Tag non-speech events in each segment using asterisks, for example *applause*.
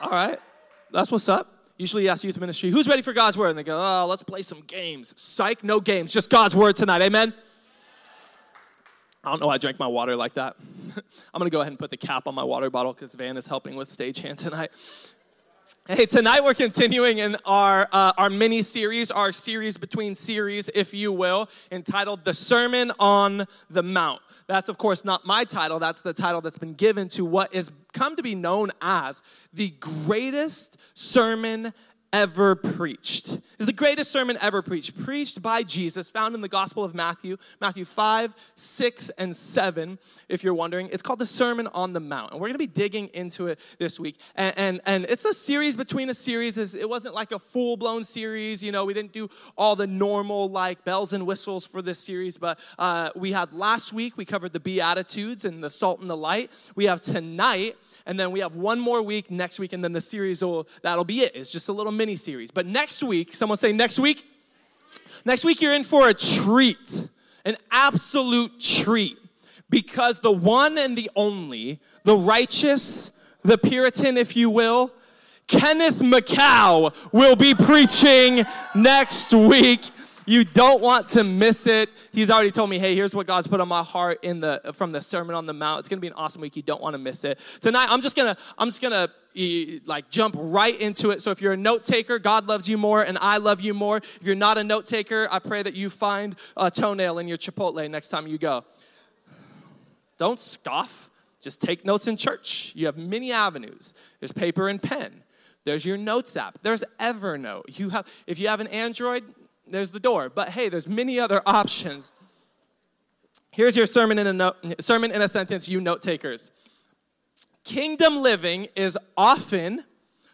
All right. That's what's up. Usually you ask youth ministry, who's ready for God's word? And they go, oh, let's play some games. Psych, no games, just God's word tonight. Amen? I don't know why I drank my water like that. *laughs* I'm going to go ahead and put the cap on my water bottle because Van is helping with stagehand tonight. Hey, tonight we're continuing in our, uh, our mini series, our series between series, if you will, entitled The Sermon on the Mount. That's, of course, not my title. That's the title that's been given to what is come to be known as the greatest sermon ever preached. Is the greatest sermon ever preached, preached by Jesus, found in the Gospel of Matthew, Matthew 5, 6, and 7, if you're wondering. It's called the Sermon on the Mount. And we're going to be digging into it this week. And, and, and it's a series between a series. It wasn't like a full blown series. You know, we didn't do all the normal, like, bells and whistles for this series. But uh, we had last week, we covered the Beatitudes and the salt and the light. We have tonight, and then we have one more week next week, and then the series will that'll be it. It's just a little mini series. But next week, someone say next week. Next week you're in for a treat, an absolute treat, because the one and the only, the righteous, the Puritan, if you will, Kenneth Macau will be preaching next week. You don't want to miss it. He's already told me, hey, here's what God's put on my heart in the from the Sermon on the Mount. It's gonna be an awesome week. You don't want to miss it. Tonight, I'm just gonna, I'm just gonna like jump right into it. So if you're a note taker, God loves you more and I love you more. If you're not a note taker, I pray that you find a toenail in your Chipotle next time you go. Don't scoff. Just take notes in church. You have many avenues. There's paper and pen. There's your notes app. There's Evernote. You have if you have an Android, there's the door. But hey, there's many other *laughs* options. Here's your sermon in a sermon in a sentence, you note takers. Kingdom living is often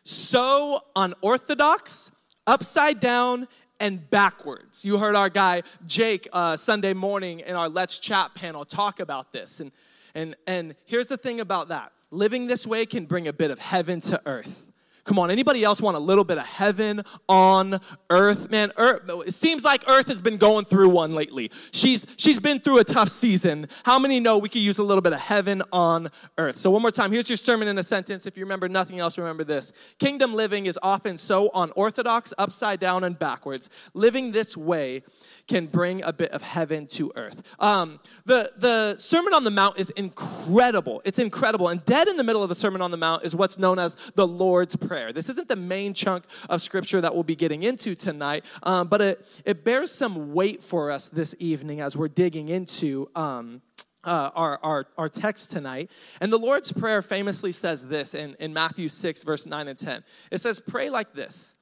so unorthodox, upside down, and backwards. You heard our guy Jake uh, Sunday morning in our Let's Chat panel talk about this. And, and, and here's the thing about that living this way can bring a bit of heaven to earth. Come on, anybody else want a little bit of heaven on earth? Man, earth, it seems like earth has been going through one lately. She's, she's been through a tough season. How many know we could use a little bit of heaven on earth? So, one more time, here's your sermon in a sentence. If you remember nothing else, remember this. Kingdom living is often so unorthodox, upside down, and backwards. Living this way can bring a bit of heaven to earth. Um, the, the Sermon on the Mount is incredible. It's incredible. And dead in the middle of the Sermon on the Mount is what's known as the Lord's Prayer. This isn't the main chunk of scripture that we'll be getting into tonight, um, but it, it bears some weight for us this evening as we're digging into. Um, uh, our, our, our text tonight. And the Lord's Prayer famously says this in, in Matthew 6, verse 9 and 10. It says, Pray like this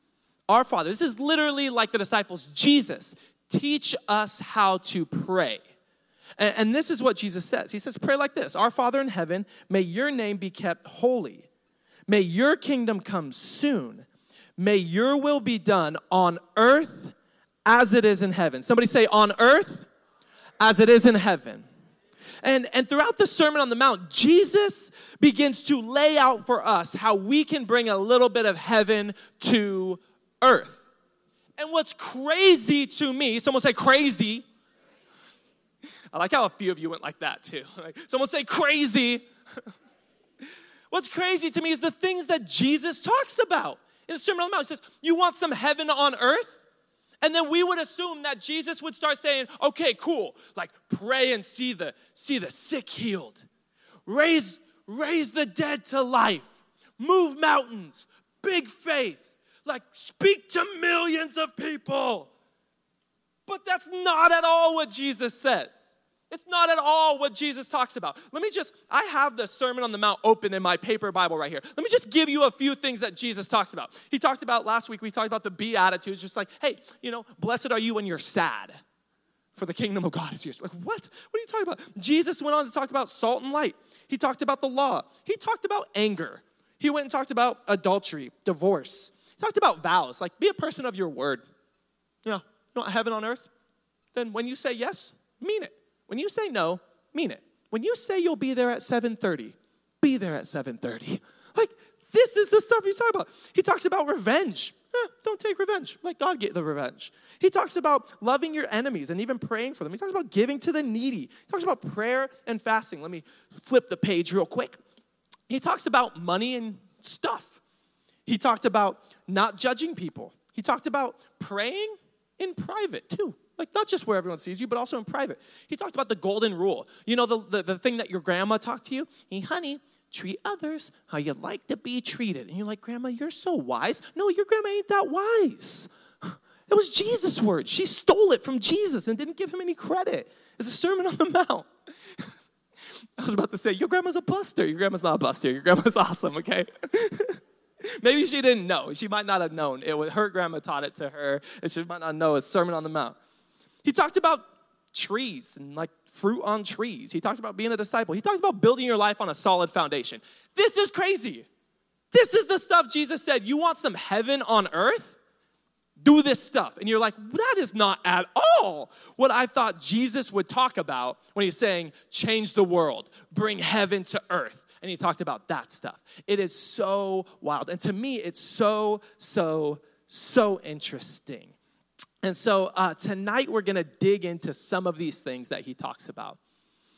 Our Father. This is literally like the disciples. Jesus, teach us how to pray. And, and this is what Jesus says He says, Pray like this Our Father in heaven, may your name be kept holy. May your kingdom come soon. May your will be done on earth as it is in heaven. Somebody say, on earth as it is in heaven. And, and throughout the Sermon on the Mount, Jesus begins to lay out for us how we can bring a little bit of heaven to earth. And what's crazy to me, someone say crazy. I like how a few of you went like that too. *laughs* Like, someone say crazy. *laughs* what's crazy to me is the things that Jesus talks about. In the Sermon on the Mount, he says, You want some heaven on earth? And then we would assume that Jesus would start saying, okay, cool, like pray and see the see the sick healed. Raise raise the dead to life. Move mountains. Big faith like speak to millions of people. But that's not at all what Jesus says. It's not at all what Jesus talks about. Let me just, I have the Sermon on the Mount open in my paper Bible right here. Let me just give you a few things that Jesus talks about. He talked about last week, we talked about the Beatitudes, just like, hey, you know, blessed are you when you're sad, for the kingdom of God is yours. Like, what? What are you talking about? Jesus went on to talk about salt and light. He talked about the law. He talked about anger. He went and talked about adultery, divorce, talked about vows, like be a person of your word. You know, you want heaven on earth? Then when you say yes, mean it. When you say no, mean it. When you say you'll be there at 7:30, be there at 7:30. Like this is the stuff he's talking about. He talks about revenge. Eh, don't take revenge. Let God get the revenge. He talks about loving your enemies and even praying for them. He talks about giving to the needy. He talks about prayer and fasting. Let me flip the page real quick. He talks about money and stuff. He talked about not judging people. He talked about praying in private too. Like, not just where everyone sees you, but also in private. He talked about the golden rule. You know, the, the, the thing that your grandma talked to you? Hey, honey, treat others how you like to be treated. And you're like, Grandma, you're so wise. No, your grandma ain't that wise. *sighs* It was Jesus' words. She stole it from Jesus and didn't give him any credit. It's a Sermon on the Mount. *laughs* I was about to say, Your grandma's a buster. Your grandma's not a buster. Your grandma's *laughs* awesome, okay? *laughs* Maybe she didn't know. She might not have known. It was her grandma taught it to her, and she might not know. It's Sermon on the Mount. He talked about trees and like fruit on trees. He talked about being a disciple. He talked about building your life on a solid foundation. This is crazy. This is the stuff Jesus said. You want some heaven on earth? Do this stuff. And you're like, that is not at all what I thought Jesus would talk about when he's saying, change the world, bring heaven to earth. And he talked about that stuff. It is so wild. And to me, it's so, so, so interesting and so uh, tonight we're going to dig into some of these things that he talks about.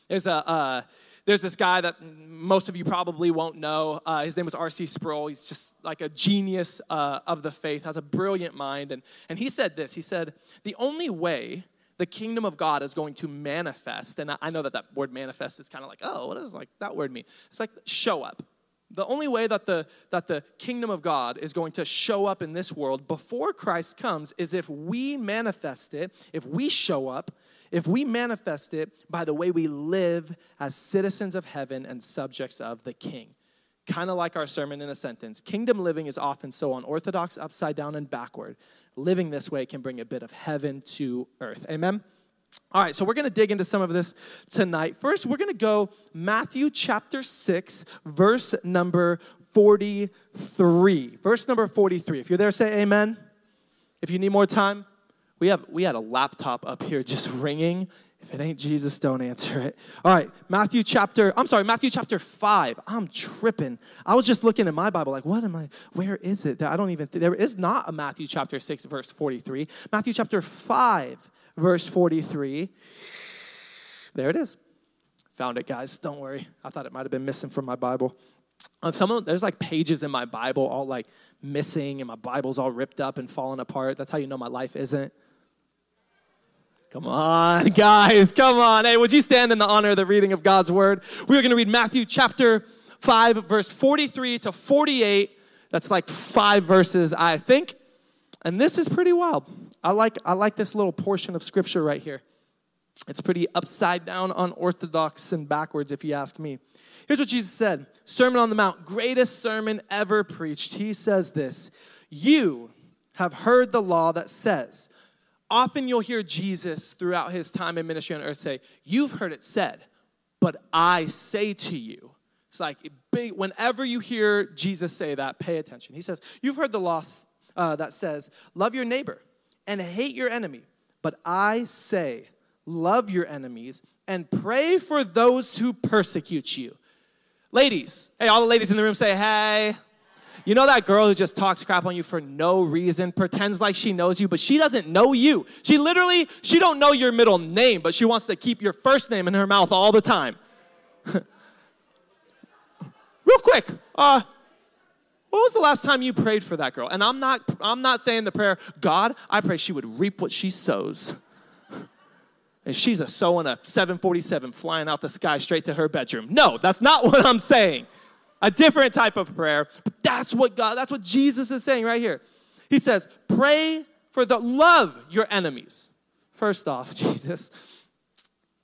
There's a uh, there's this guy that most of you probably won't know. Uh, his name was R.C. Sproul. He's just like a genius uh, of the faith, has a brilliant mind. And, and he said this He said, The only way the kingdom of God is going to manifest, and I know that that word manifest is kind of like, oh, what does like that word mean? It's like show up. The only way that the, that the kingdom of God is going to show up in this world before Christ comes is if we manifest it, if we show up, if we manifest it by the way we live as citizens of heaven and subjects of the king. Kind of like our sermon in a sentence. Kingdom living is often so unorthodox, upside down, and backward. Living this way can bring a bit of heaven to earth. Amen? All right, so we're going to dig into some of this tonight. First, we're going to go Matthew chapter 6, verse number 43. Verse number 43. If you're there, say amen. If you need more time, we have we had a laptop up here just ringing. If it ain't Jesus, don't answer it. All right, Matthew chapter, I'm sorry, Matthew chapter 5. I'm tripping. I was just looking at my Bible, like, what am I, where is it? I don't even, there is not a Matthew chapter 6, verse 43. Matthew chapter 5, verse 43. There it is. Found it, guys. Don't worry. I thought it might have been missing from my Bible. On some of there's like pages in my Bible all like missing, and my Bible's all ripped up and falling apart. That's how you know my life isn't. Come on, *laughs* guys, come on. Hey, would you stand in the honor of the reading of God's word? We are going to read Matthew chapter 5, verse 43 to 48. That's like five verses, I think. And this is pretty wild. I like, I like this little portion of scripture right here. It's pretty upside down, unorthodox, and backwards, if you ask me. Here's what Jesus said Sermon on the Mount, greatest sermon ever preached. He says this You have heard the law that says, often you'll hear Jesus throughout his time in ministry on earth say, You've heard it said, but I say to you. It's like whenever you hear Jesus say that, pay attention. He says, You've heard the law uh, that says, Love your neighbor and hate your enemy. But I say, love your enemies and pray for those who persecute you. Ladies, hey, all the ladies in the room say, hey. You know that girl who just talks crap on you for no reason, pretends like she knows you, but she doesn't know you. She literally, she don't know your middle name, but she wants to keep your first name in her mouth all the time. *laughs* Real quick, uh, when was the last time you prayed for that girl? And I'm not I'm not saying the prayer, God, I pray she would reap what she sows. *laughs* And she's a sowing a 747 flying out the sky straight to her bedroom. No, that's not *laughs* what I'm saying. A different type of prayer. But that's what God, that's what Jesus is saying right here. He says, pray for the love your enemies. First off, *laughs* Jesus,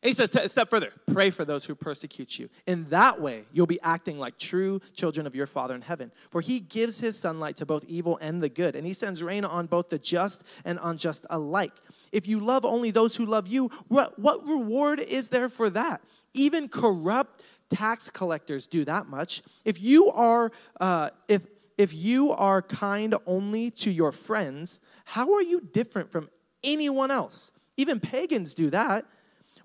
he says, a step further, pray for those who persecute you. In that way, you'll be acting like true children of your Father in heaven. For he gives his sunlight to both evil and the good, and he sends rain on both the just and unjust alike. If you love only those who love you, what, what reward is there for that? Even corrupt tax collectors do that much. If you are, uh, if, if you are kind only to your friends, how are you different from anyone else? Even pagans do that.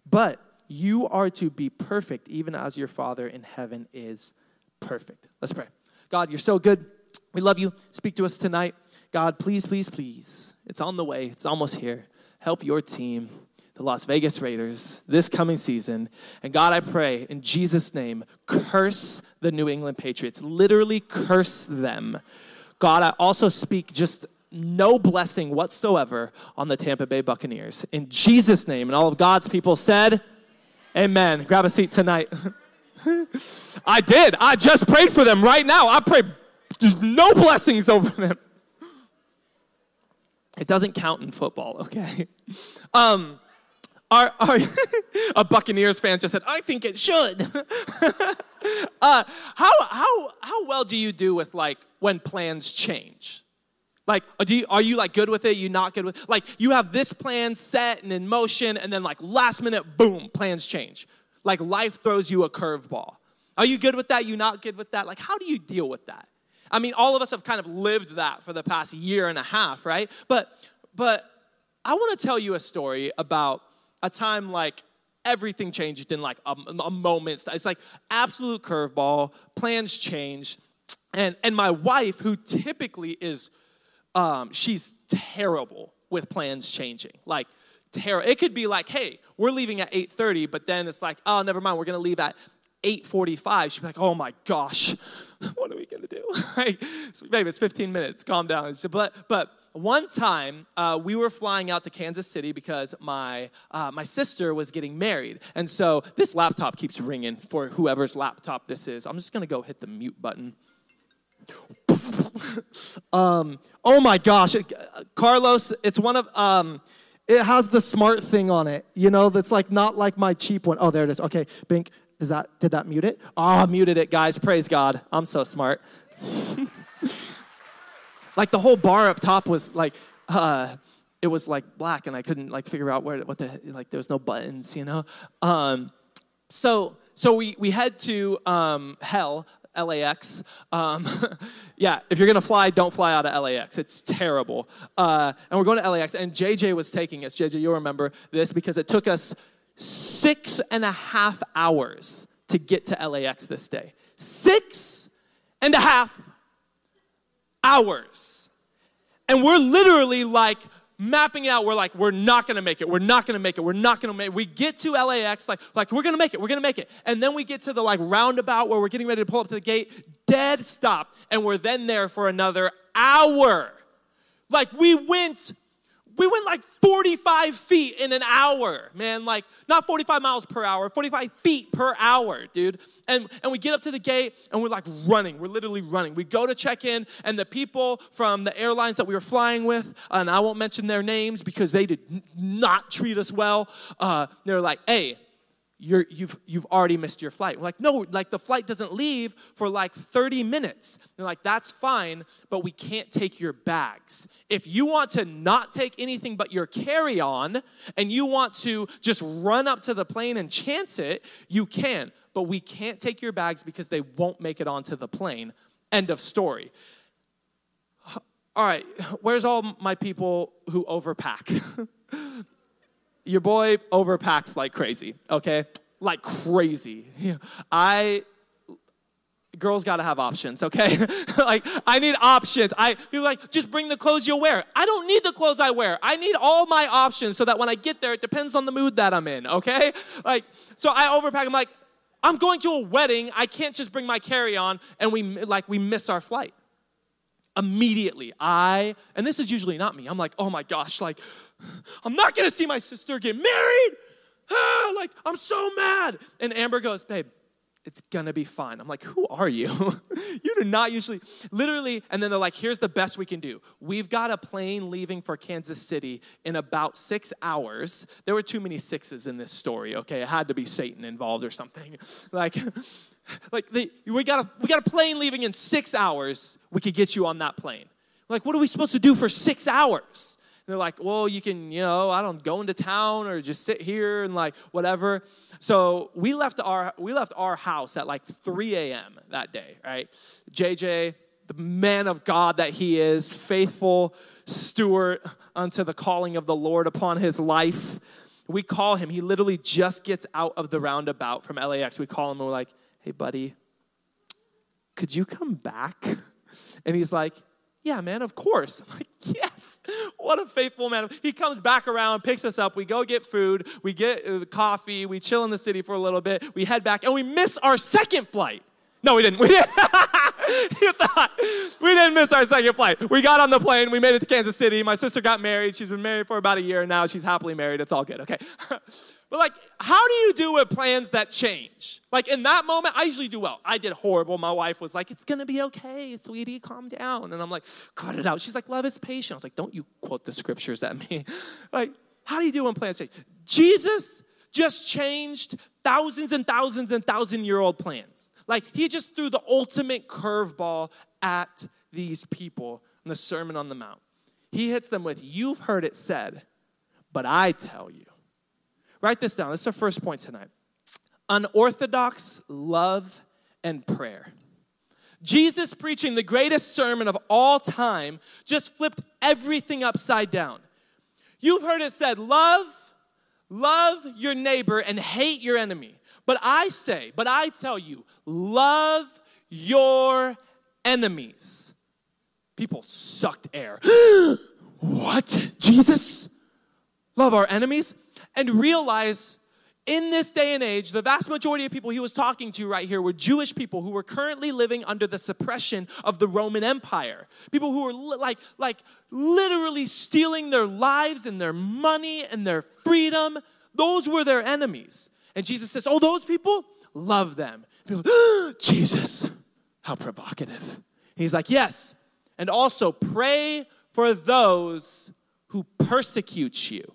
But you are to be perfect, even as your Father in heaven is perfect. Let's pray. God, you're so good. We love you. Speak to us tonight. God, please, please, please. It's on the way, it's almost here. Help your team, the Las Vegas Raiders, this coming season. And God, I pray in Jesus' name, curse the New England Patriots. Literally curse them God, I also speak just no blessing whatsoever on the Tampa Bay Buccaneers. In Jesus' name. And all of God's people said, Amen. Grab a seat tonight. *laughs* I did. I just prayed for them right now. I pray no blessings over them. It doesn't count in football, okay? *laughs* Um, our, our *laughs* a Buccaneers fan just said, I think it should. *laughs* uh, how, how, how well do you do with like when plans change? Like, you, are you like good with it? You not good with Like, you have this plan set and in motion, and then like last minute, boom, plans change. Like life throws you a curveball. Are you good with that? You not good with that? Like, how do you deal with that? I mean, all of us have kind of lived that for the past year and a half, right? But, but I want to tell you a story about a time like everything changed in like a, a moment. It's like absolute curveball. Plans change, and and my wife, who typically is um, she's terrible with plans changing. Like, terrible. It could be like, hey, we're leaving at 8.30, but then it's like, oh, never mind, we're going to leave at 8.45. She'd be like, oh my gosh, what are we going to do? *laughs* like, so, it's 15 minutes, calm down. But, but one time, uh, we were flying out to Kansas City because my, uh, my sister was getting married. And so this laptop keeps ringing for whoever's laptop this is. I'm just going to go hit the mute button. *laughs* um, oh my gosh, Carlos, it's one of, um, it has the smart thing on it, you know, that's like not like my cheap one. Oh, there it is. Okay, Bink, is that, did that mute it? Oh, muted it, guys. Praise God. I'm so smart. *laughs* like the whole bar up top was like, uh, it was like black and I couldn't like figure out where, what the, like there was no buttons, you know? Um, so, so we, we head to um, hell LAX. Um, *laughs* yeah, if you're gonna fly, don't fly out of LAX. It's terrible. Uh, and we're going to LAX, and JJ was taking us. JJ, you'll remember this because it took us six and a half hours to get to LAX this day. Six and a half hours. And we're literally like, mapping out. We're like, we're not gonna make it. We're not gonna make it. We're not gonna make it. We get to LAX, like, like we're gonna make it. We're gonna make it. And then we get to the like roundabout where we're getting ready to pull up to the gate, dead stop. And we're then there for another hour. Like we went we went like 45 feet in an hour, man. Like, not 45 miles per hour, 45 feet per hour, dude. And, and we get up to the gate and we're like running. We're literally running. We go to check in, and the people from the airlines that we were flying with, and I won't mention their names because they did not treat us well, uh, they're like, hey, you're, you've, you've already missed your flight. We're like, no, like the flight doesn't leave for like 30 minutes. They're like, that's fine, but we can't take your bags. If you want to not take anything but your carry on and you want to just run up to the plane and chance it, you can, but we can't take your bags because they won't make it onto the plane. End of story. All right, where's all my people who overpack? *laughs* your boy overpacks like crazy, okay? Like crazy. *laughs* I girls got to have options, okay? *laughs* like I need options. I people like just bring the clothes you'll wear. I don't need the clothes I wear. I need all my options so that when I get there, it depends on the mood that I'm in, okay? *laughs* Like so I overpack. I'm like, I'm going to a wedding. I can't just bring my carry-on and we like we miss our flight. Immediately, I and this is usually not me. I'm like, oh my gosh, like I'm not gonna see my sister get married. Ah, like, I'm so mad. And Amber goes, Babe, it's gonna be fine. I'm like, Who are you? *laughs* you do not usually, literally, and then they're like, Here's the best we can do. We've got a plane leaving for Kansas City in about six hours. There were too many sixes in this story, okay? It had to be Satan involved or something. *laughs* Like, *laughs* like they, we got a we got a plane leaving in six hours. We could get you on that plane. Like, what are we supposed to do for six hours? They're like, well, you can, you know, I don't go into town or just sit here and like whatever. So we left our we left our house at like 3 a.m. that day, right? JJ, the man of God that he is, faithful steward unto the calling of the Lord upon his life. We call him. He literally just gets out of the roundabout from LAX. We call him and we're like, hey, buddy, could you come back? *laughs* And he's like, yeah, man, of course. I'm like, yes, *laughs* what a faithful man. He comes back around, picks us up. We go get food, we get uh, coffee, we chill in the city for a little bit, we head back, and we miss our second flight. No, we didn't. *laughs* We didn't. *laughs* you thought we didn't miss our second flight. We got on the plane. We made it to Kansas City. My sister got married. She's been married for about a year now. She's happily married. It's all good, okay? *laughs* but like, how do you do with plans that change? Like, in that moment, I usually do well. I did horrible. My wife was like, it's gonna be okay, sweetie, calm down. And I'm like, cut it out. She's like, love is patient. I was like, don't you quote the scriptures at me. *laughs* like, how do you do when plans change? Jesus just changed thousands and thousands and thousand year old plans. Like, he just threw the ultimate curveball at these people in the Sermon on the Mount. He hits them with, You've heard it said, but I tell you. Write this down. This is our first point tonight. Unorthodox love and prayer. Jesus preaching the greatest sermon of all time just flipped everything upside down. You've heard it said, love, love your neighbor and hate your enemy. But I say, but I tell you, love your enemies. People sucked air. *gasps* what? Jesus? Love our enemies? And realize in this day and age, the vast majority of people he was talking to right here were Jewish people who were currently living under the suppression of the Roman Empire. People who were li- like, like literally stealing their lives and their money and their freedom. Those were their enemies. And Jesus says, Oh, those people, love them. People, *gasps* Jesus, how provocative. He's like, Yes. And also pray for those who persecute you.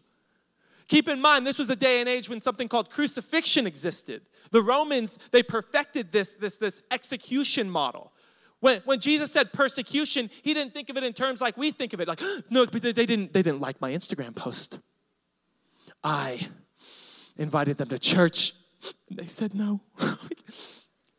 Keep in mind, this was a day and age when something called crucifixion existed. The Romans, they perfected this, this, this execution model. When, when Jesus said persecution, he didn't think of it in terms like we think of it, like, *gasps* no, but they, didn't, they didn't like my Instagram post. I invited them to church, and they said no. *laughs*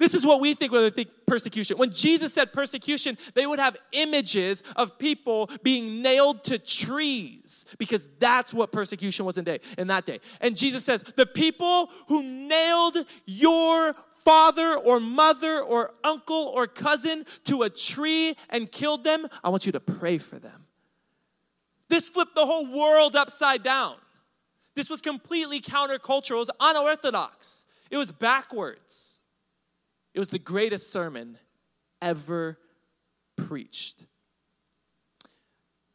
This is what we think when we think persecution. When Jesus said persecution, they would have images of people being nailed to trees because that's what persecution was in, day, in that day. And Jesus says, the people who nailed your father or mother or uncle or cousin to a tree and killed them, I want you to pray for them. This flipped the whole world upside down. This was completely countercultural, it was unorthodox, it was backwards. It was the greatest sermon ever preached.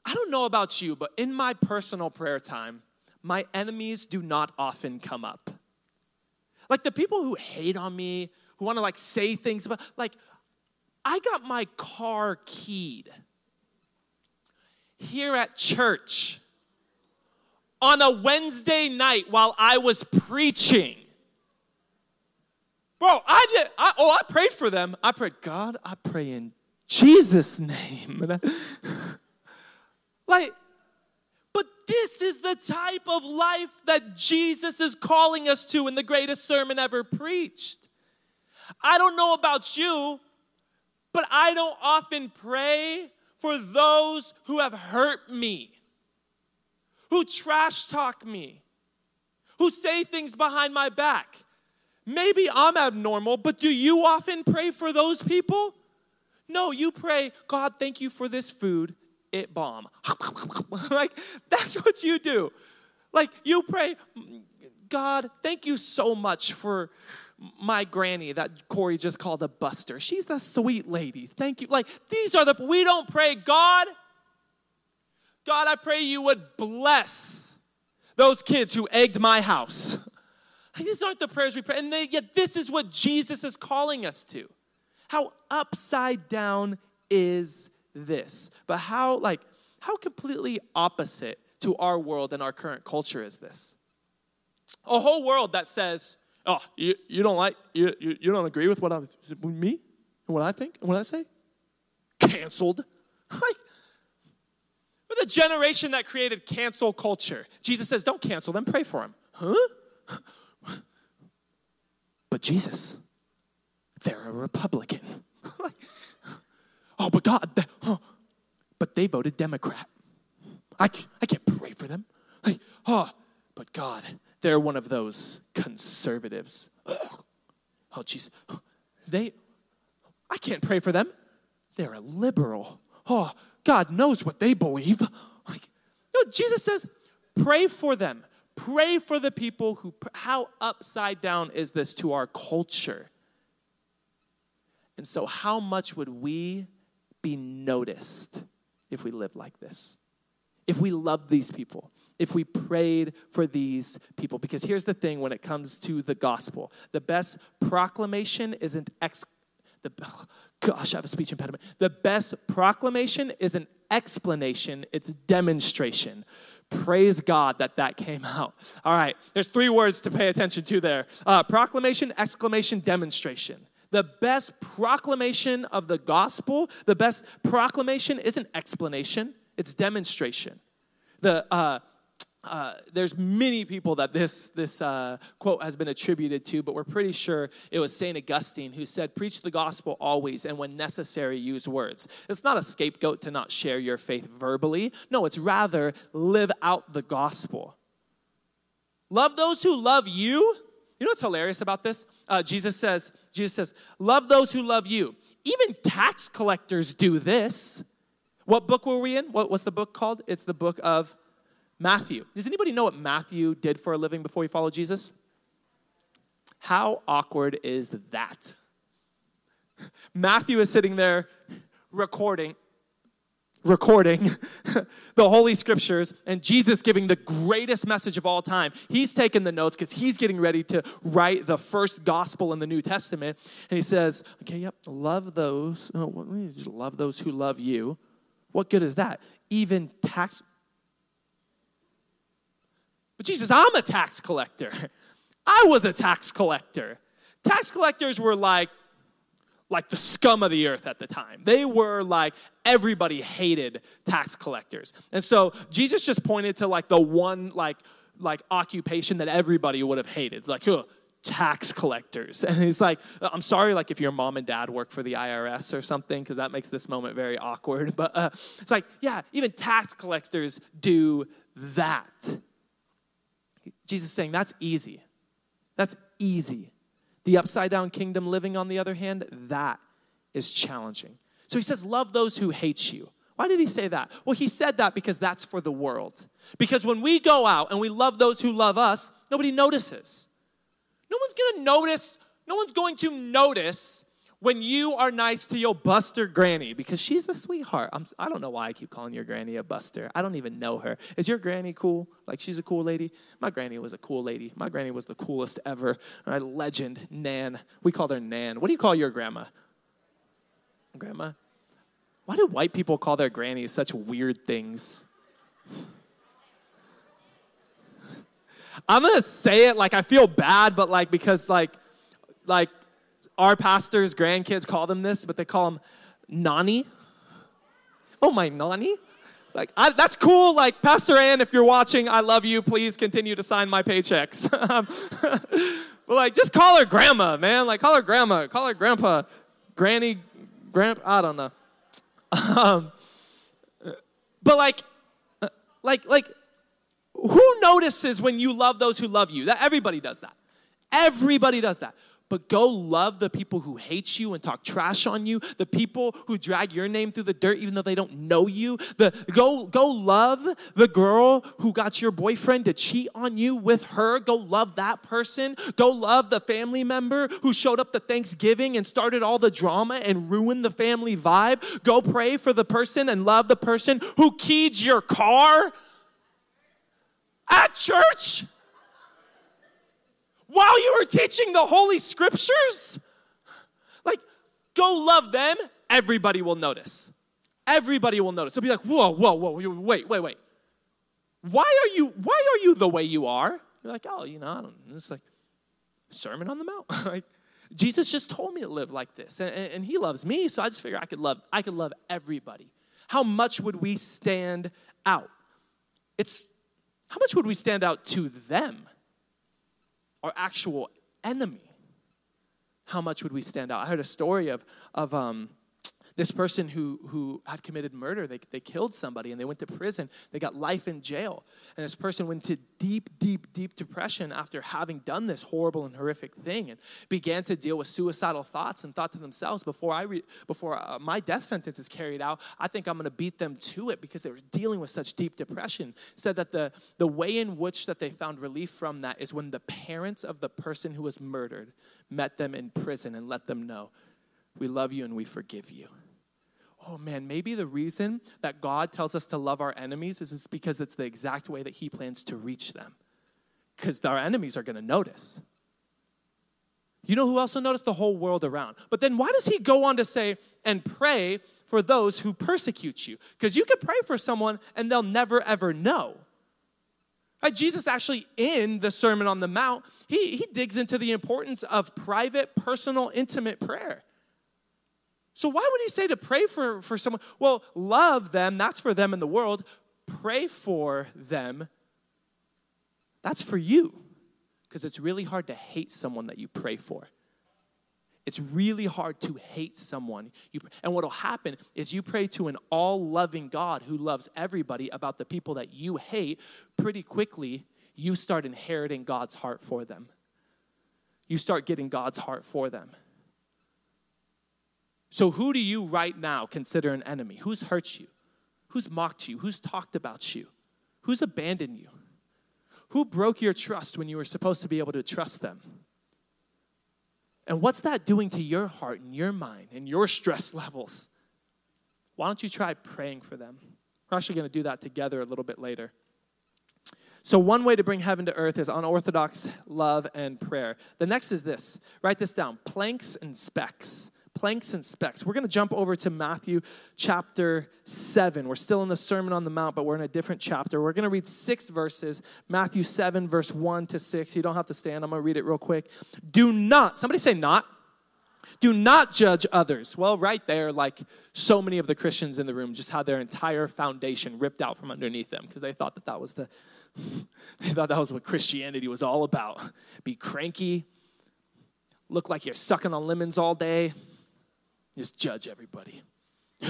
I don't know about you, but in my personal prayer time, my enemies do not often come up. Like the people who hate on me, who want to like say things about, like, I got my car keyed here at church on a Wednesday night while I was preaching. Bro, I did. I, oh, I prayed for them. I prayed, God, I pray in Jesus' name. *laughs* like, but this is the type of life that Jesus is calling us to in the greatest sermon ever preached. I don't know about you, but I don't often pray for those who have hurt me, who trash talk me, who say things behind my back. Maybe I'm abnormal, but do you often pray for those people? No, you pray, God, thank you for this food. It bomb. *laughs* like, that's what you do. Like, you pray, God, thank you so much for my granny that Corey just called a buster. She's the sweet lady. Thank you. Like, these are the, we don't pray, God, God, I pray you would bless those kids who egged my house. *laughs* These aren't the prayers we pray. And they, yet, this is what Jesus is calling us to. How upside down is this? But how, like, how completely opposite to our world and our current culture is this? A whole world that says, oh, you, you don't like, you, you, you don't agree with what I, with me and what I think and what I say? Canceled. *laughs* Like, the generation that created cancel culture. Jesus says, don't cancel them, pray for them. Huh? But Jesus, they're a Republican. *laughs* oh, but God, oh, but they voted Democrat. I, I can't pray for them. Like, oh, but God, they're one of those conservatives. *gasps* Oh, jeez. They, I can't pray for them. They're a liberal. Oh, God knows what they believe. Like, no, Jesus says, pray for them. Pray for the people who, how upside down is this to our culture? And so, how much would we be noticed if we lived like this. If we loved these people, if we prayed for these people. Because here's the thing when it comes to the gospel the best proclamation isn't ex. The, oh, *laughs* gosh, I have a speech impediment. The best proclamation is an explanation, it's demonstration. Praise God that that came out. All right, there's three words to pay attention to there uh, proclamation, exclamation, demonstration. The best proclamation of the gospel, the best proclamation isn't explanation, it's demonstration. The, uh, uh, there's many people that this, this uh, quote has been attributed to, but we're pretty sure it was St. Augustine who said, Preach the gospel always, and when necessary, use words. It's not a scapegoat to not share your faith verbally. No, it's rather live out the gospel. Love those who love you. You know what's hilarious about this? Uh, Jesus says, Jesus says, love those who love you. Even tax collectors do this. What book were we in? What, what's the book called? It's the book of Matthew. Does anybody know what Matthew did for a living before he followed Jesus? How awkward is that? *laughs* Matthew is sitting there recording recording *laughs* the holy scriptures and Jesus giving the greatest message of all time. He's taking the notes cuz he's getting ready to write the first gospel in the New Testament and he says, "Okay, yep, love those, oh, love those who love you." What good is that? Even tax but Jesus, I'm a tax collector. *laughs* I was a tax collector. Tax collectors were like, like the scum of the earth at the time. They were like, everybody hated tax collectors. And so Jesus just pointed to like the one like like occupation that everybody would have hated. Like, tax collectors. *laughs* And he's like, I'm sorry, like if your mom and dad work for the IRS or something, because that makes this moment very awkward. *laughs* But uh, it's like, yeah, even tax collectors do that. Jesus saying that's easy. That's easy. The upside down kingdom living, on the other hand, that is challenging. So he says, Love those who hate you. Why did he say that? Well, he said that because that's for the world. Because when we go out and we love those who love us, nobody notices. No one's gonna notice, no one's going to notice when you are nice to your buster granny because she's a sweetheart. I'm, I do not know why I keep calling your granny a buster. I don't even know her. Is your granny cool? Like she's a cool lady? My granny was a cool lady. My granny was the coolest ever. Right? Legend, Nan. We called her Nan. What do you call your grandma? Grandma? Why do white people call their grannies such weird things? I'm gonna say it like I feel bad, but like because like like our pastor's grandkids call them this, but they call them nani. Oh, my nani? Like, I, that's cool. Like, Pastor Ann, if you're watching, I love you. Please continue to sign my paychecks. *laughs* but, like, just call her grandma, man. Like, call her grandma. Call her grandpa. Granny, grandpa, I don't know. Um, but, like, like, like, who notices when you love those who love you? That everybody does that. Everybody does that but go love the people who hate you and talk trash on you, the people who drag your name through the dirt even though they don't know you. The, go, go love the girl who got your boyfriend to cheat on you with her. Go love that person. Go love the family member who showed up to Thanksgiving and started all the drama and ruined the family vibe. Go pray for the person and love the person who keyed your car at church while you were teaching the Holy Scriptures? Like, go love them, everybody will notice. Everybody will notice. They'll be like, whoa, whoa, whoa, wait, wait, wait. Why are you, why are you the way you are? You're like, oh, you know, I don't, it's like, Sermon on the Mount. *laughs* like, Jesus just told me to live like this, and, and, he loves me, so I just figured I could love, I could love everybody. How much would we stand out? It's how much would we stand out to them? Our actual enemy, how much would we stand out? I heard a story of, of um, this person who, who had committed murder. They, they killed somebody and they went to prison. They got life in jail. And this person went to deep, deep, deep depression after having done this horrible and horrific thing and began to deal with suicidal thoughts and thought to themselves, before, I re, before uh, my death sentence is carried out, I think I'm going to beat them to it because they were dealing with such deep depression. Said that the, the way in which that they found relief from that is when the parents of the person who was murdered met them in prison and let them know, we love you and we forgive you oh man, maybe the reason that God tells us to love our enemies is because it's the exact way that He plans to reach them. Because our enemies are going to notice. You know who also noticed? The whole world around. But then why does He go on to say, and pray for those who persecute you? Because you could pray for someone and they'll never ever know. Right, Jesus actually in the Sermon on the Mount, he, he digs into the importance of private, personal, intimate prayer. So why would he say to pray for, for someone? Well, love them, that's for them in the world. Pray for them, that's for you. Because it's really hard to hate someone that you pray for. It's really hard to hate someone. You, and what will happen is you pray to an all loving God who loves everybody about the people that you hate. Pretty quickly, you start inheriting God's heart for them. You start getting God's heart for them. So, who do you right now consider an enemy? Who's hurt you? Who's mocked you? Who's talked about you? Who's abandoned you? Who broke your trust when you were supposed to be able to trust them? And what's that doing to your heart and your mind and your stress *laughs* levels? Why don't you try praying for them? We're actually going to do that together a little bit later. So, one way to bring heaven to earth is unorthodox love and prayer. The next is this write this down planks and specks planks and specks. We're going to jump over to Matthew chapter 7. We're still in the Sermon on the Mount, but we're in a different chapter. We're going to read six verses Matthew 7, verse 1 to 6. You don't have to stand, I'm going to read it real quick. Do not, somebody say not. Do not judge others. Well, right there, like so many of the Christians in the room just had their entire foundation ripped out from underneath them because they thought that that was the *laughs* they thought that was what Christianity was all about. Be cranky, look like you're sucking on lemons all day, just judge everybody. *sighs*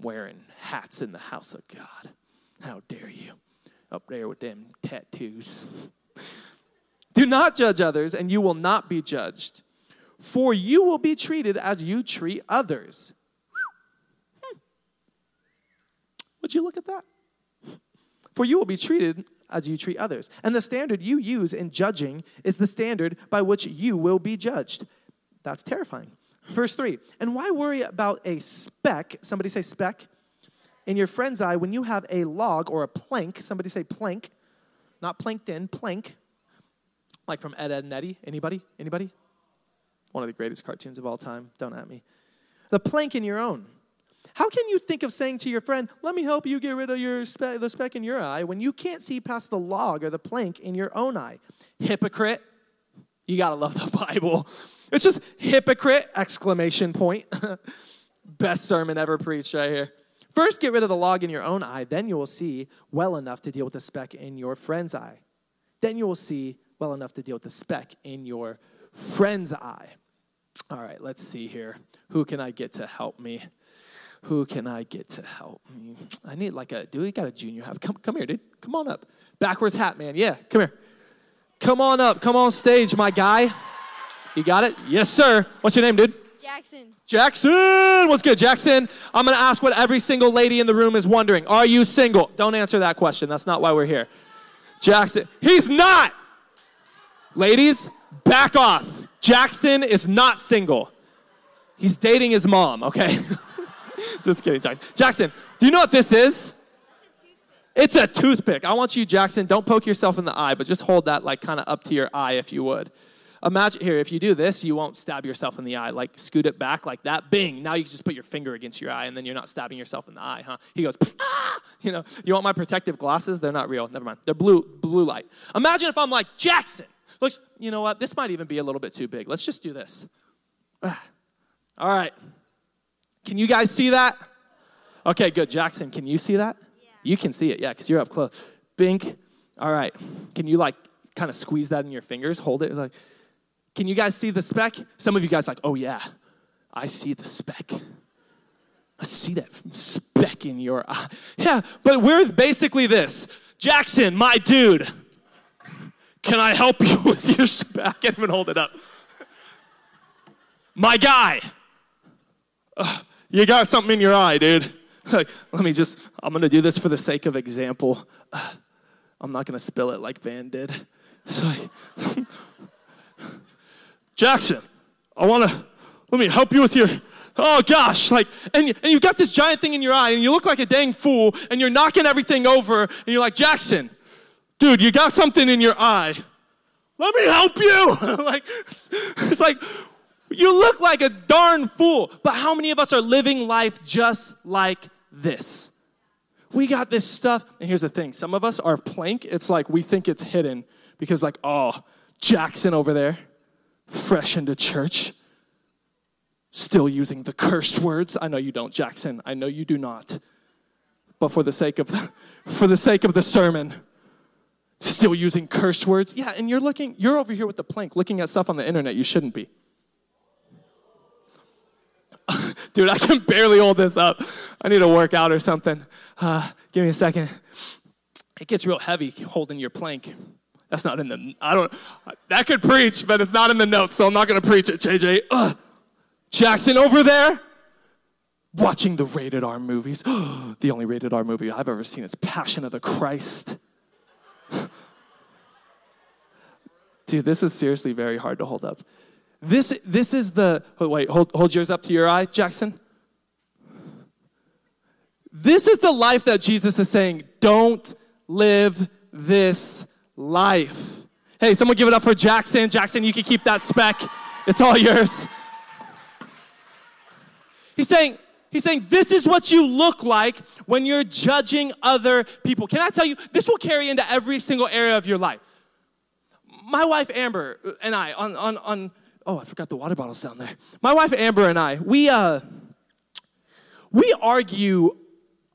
Wearing hats in the house of God. How dare you? Up there with them tattoos. *laughs* Do not judge others, and you will not be judged. For you will be treated as you treat others. Hmm. *sighs* Would you look at that? For you will be treated as you treat others. And the standard you use in judging is the standard by which you will be judged. That's terrifying. Verse 3 And why worry about a speck? Somebody say speck. In your friend's eye when you have a log or a plank. Somebody say plank. Not plankton, plank. Like from Ed, Edd, and Eddy. Anybody? Anybody? One of the greatest cartoons of all time. Don't at me. The plank in your own. How can you think of saying to your friend, let me help you get rid of your spe- the speck in your eye when you can't see past the log or the plank in your own eye? Hypocrite. You got to love the *laughs* Bible. It's just hypocrite, exclamation point. *laughs* Best sermon ever preached right here. First, get rid of the log in your own eye, then you will see well enough to deal with the speck in your friend's eye. Then you will see well enough to deal with the speck in your friend's eye. All right, let's see here. Who can I get to help me? Who can I get to help me? I need like a, do we got a junior hat? Come, come here, dude. Come on up. Backwards hat, man. Yeah, come here. Come on up. Come on stage, my guy. You got it? Yes, sir. What's your name, dude? Jackson. Jackson! What's good, Jackson? I'm gonna ask what every single lady in the room is wondering. Are you single? Don't answer that question. That's not why we're here. Jackson, he's not! Ladies, back off. Jackson is not single. He's dating his mom, okay? *laughs* Just kidding, Jackson. Jackson, do you know what this is? It's a toothpick. I want you, Jackson, don't poke yourself in the eye, but just hold that like kind of up to your eye if you would. Imagine here, if you do this, you won't stab yourself in the eye. Like scoot it back like that. Bing. Now you can just put your finger against your eye, and then you're not stabbing yourself in the eye, huh? He goes, ah! You know, you want my protective glasses? They're not real. Never mind. They're blue, blue light. Imagine if I'm like Jackson. Looks, you know what? This might even be a little bit too big. Let's just do this. *sighs* All right. Can you guys see that? Okay, good. Jackson, can you see that? Yeah. You can see it, yeah, because you're up close. Bink. All right. Can you like kind of squeeze that in your fingers? Hold it like. Can you guys see the speck? Some of you guys like, oh yeah, I see the speck. I see that speck in your eye. Yeah, but we're basically this. Jackson, my dude, can I help you *laughs* with your speck? I can't even hold it up. My guy, uh, you got something in your eye, dude. *laughs* Like, let me just, I'm gonna do this for the sake of example. Uh, I'm not gonna spill it like Van did. So, *laughs* Jackson, I want to, let me help you with your oh gosh, like, and, and you've got this giant thing in your eye, and you look like a dang fool, and you're knocking everything over, and you're like, Jackson, dude, you got something in your eye. Let me help you. *laughs* like, it's, it's like, you look like a darn fool. But how many of us are living life just like this? We got this stuff, and here's the thing some of us are plank, it's like we think it's hidden because, like, oh, Jackson over there, fresh into church still using the curse words. I know you don't, Jackson. I know you do not. But for the sake of the, for the sake of the sermon, still using curse words. Yeah, and you're looking, you're over here with the plank looking at stuff on the internet you shouldn't be. *laughs* Dude, I can barely hold this up. I need to work out or something. Uh, give me a second. It gets real heavy holding your plank. That's not in the, I don't, that could preach, but it's not in the notes, so I'm not going to preach it, JJ. Ugh. Jackson over there watching the rated R movies. *gasps* the only rated R movie I've ever seen is Passion of the Christ. *laughs* Dude, this is seriously very hard to hold up. This, this is the, oh, wait, hold, hold yours up to your eye, Jackson. This is the life that Jesus is saying, don't live this life. Hey, someone give it up for Jackson. Jackson, you can keep that speck. It's all yours. He's saying, He's saying, This is what you look like when you're judging other people. Can I tell you, this will carry into every single area of your life. My wife Amber and I, on, on, on oh, I forgot the water bottles down there. My wife Amber and I, we, uh, we argue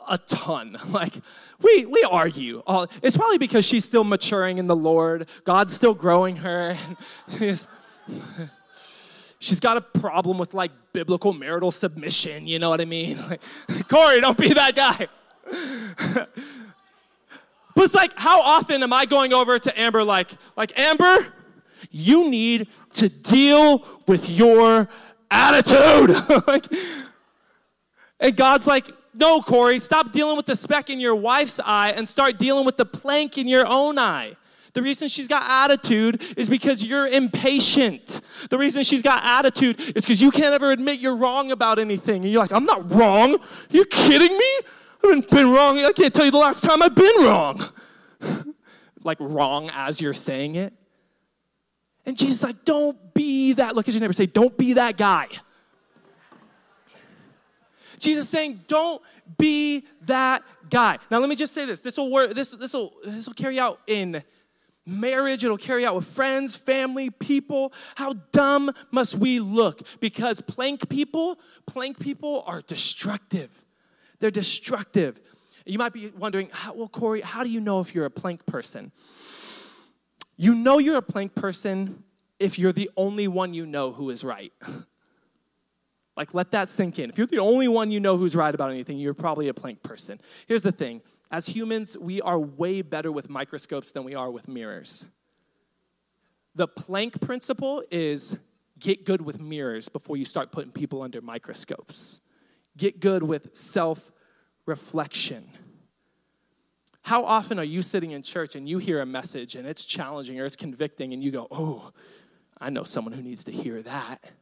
a ton. *laughs* Like, we, we argue. All, It's probably because she's still maturing in the Lord, God's still growing her. *laughs* *laughs* she's got a problem with like biblical marital submission, you know what I mean? Like, Corey, don't be that guy. but it's like, how often am I going over to Amber like, like, Amber, you need to deal with your attitude. like, and God's like, no, Corey, stop dealing with the speck in your wife's eye and start dealing with the plank in your own eye. The reason she's got attitude is because you're impatient. The reason she's got attitude is because you can't ever admit you're wrong about anything. And you're like, I'm not wrong. Are you kidding me? I haven't been wrong. I can't tell you the last time I've been wrong. *laughs* like wrong as you're saying it. And Jesus like, don't be that. Look at your neighbor. Say, don't be that guy. Jesus saying, don't be that guy. Now let me just say this. This will work. This this will this will carry out in marriage, it'll carry out with friends, family, people. How dumb must we look? Because plank people, plank people are destructive. They're destructive. You might be wondering, well, Corey, how do you know if you're a plank person? You know you're a plank person if you're the only one you know who is right. Like, let that sink in. If you're the only one you know who's right about anything, you're probably a plank person. Here's the thing as humans, we are way better with microscopes than we are with mirrors. The plank principle is get good with mirrors before you start putting people under microscopes. Get good with self reflection. How often are you sitting in church and you hear a message and it's challenging or it's convicting and you go, oh, I know someone who needs to hear that?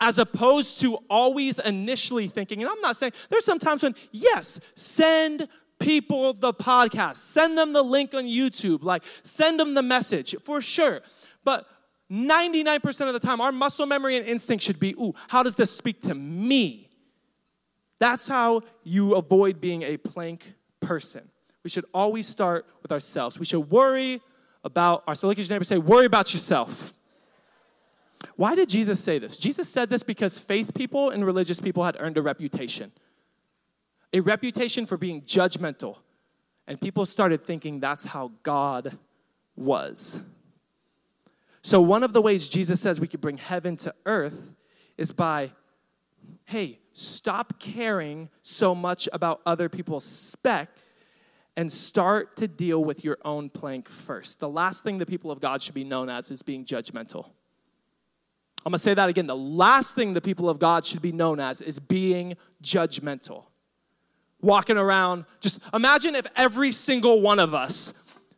As opposed to always initially thinking, and I'm not saying, there's some times when, yes, send people the podcast. Send them the link on YouTube. Like, send them the message for sure. But 99% of the time, our muscle memory and instinct should be, ooh, how does this speak to me? That's how you avoid being a plank person. We should always start with ourselves. We should worry about ourselves. Look at your neighbor say, worry about yourself. Why did Jesus say this? Jesus said this because faith people and religious people had earned a reputation a reputation for being judgmental. And people started thinking that's how God was. So, one of the ways Jesus says we could bring heaven to earth is by, hey, stop caring so much about other people's speck and start to deal with your own plank first. The last thing the people of God should be known as is being judgmental. I'm gonna say that again. The last thing the people of God should be known as is being judgmental walking around. Just imagine if every single one of us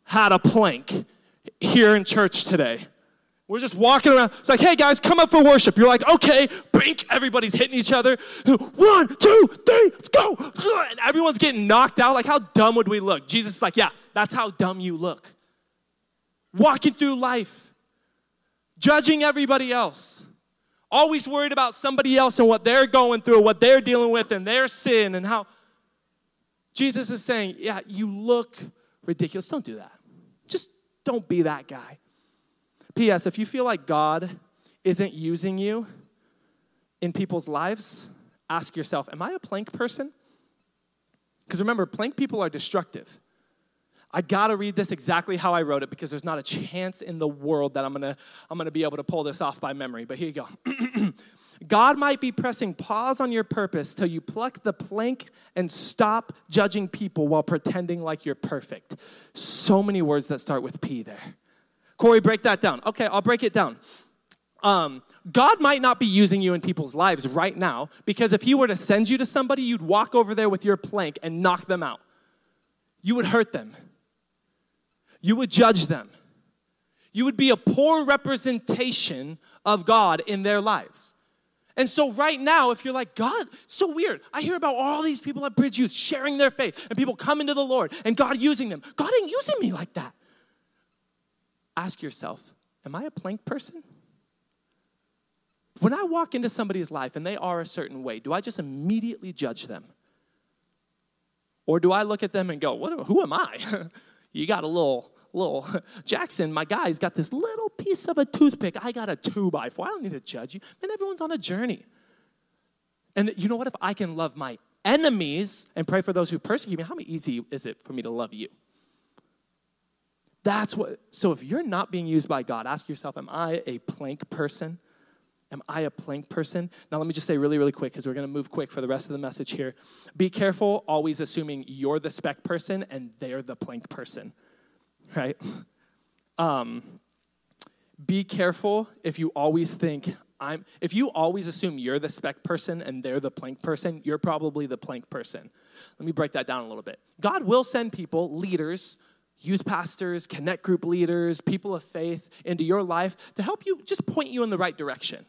had a plank here in church today. We're just walking around. It's like, hey guys, come up for worship. You're like, okay, bink. Everybody's hitting each other. One, two, three, let's go. And everyone's getting knocked out. Like, how dumb would we look? Jesus is like, yeah, that's how dumb you look. Walking through life, judging everybody else, always worried about somebody else and what they're going through, what they're dealing with, and their sin, and how. Jesus is saying, yeah, you look ridiculous. Don't do that. Just don't be that guy. P.S. If you feel like God isn't using you in people's lives, ask yourself, Am I a plank person? Because remember, plank people are destructive. I gotta read this exactly how I wrote it because there's not a chance in the world that I'm gonna, I'm gonna be able to pull this off by memory. But here you go. *clears throat* God might be pressing pause on your purpose till you pluck the plank and stop judging people while pretending like you're perfect. So many words that start with P there. Corey, break that down. Okay, I'll break it down. Um, God might not be using you in people's lives right now because if He were to send you to somebody, you'd walk over there with your plank and knock them out. You would hurt them, you would judge them, you would be a poor representation of God in their lives. And so, right now, if you're like, God, so weird. I hear about all these people at Bridge Youth sharing their faith and people coming to the Lord and God using them. God ain't using me like that ask yourself Am I a plank person? When I walk into somebody's life and they are a certain way, do I just immediately judge them? Or do I look at them and go, what, Who am I? *laughs* you got a little, little, *laughs* Jackson, my guy's got this little piece of a toothpick. I got a two by four. I don't need to judge you. Man, everyone's on a journey. And you know what? If I can love my enemies and pray for those who persecute me, how easy is it for me to love you? That's what, so if you're not being used by God, ask yourself, am I a plank person? Am I a plank person? Now, let me just say really, really quick because we're going to move quick for the rest of the message here. Be careful always assuming you're the speck person and they're the plank person, right? Um, be careful if you always think I'm, if you always assume you're the spec person and they're the plank person, you're probably the plank person. Let me break that down a little bit. God will send people, leaders, youth pastors, connect group leaders, people of faith into your life to help you just point you in the right direction.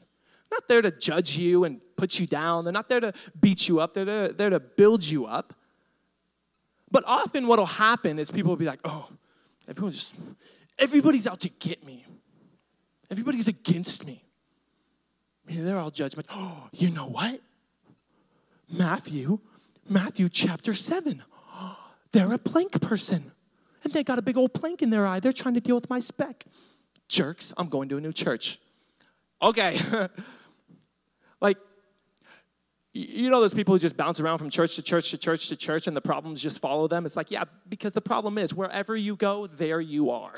Not there to judge you and put you down. They're not there to beat you up. They're there, there to build you up. But often what will happen is people will be like, oh, everyone's just, everybody's out to get me. Everybody's against me. I mean, they're all judgment. Oh, *gasps* you know what? Matthew, Matthew chapter 7. *gasps* They're a plank person and they got a big old plank in their eye. They're trying to deal with my speck. Jerks, I'm going to a new church. Okay. *laughs* like, you know those people who just bounce around from church to church to church to church and the problems just follow them? It's like, yeah, because the problem is wherever you go, there you are.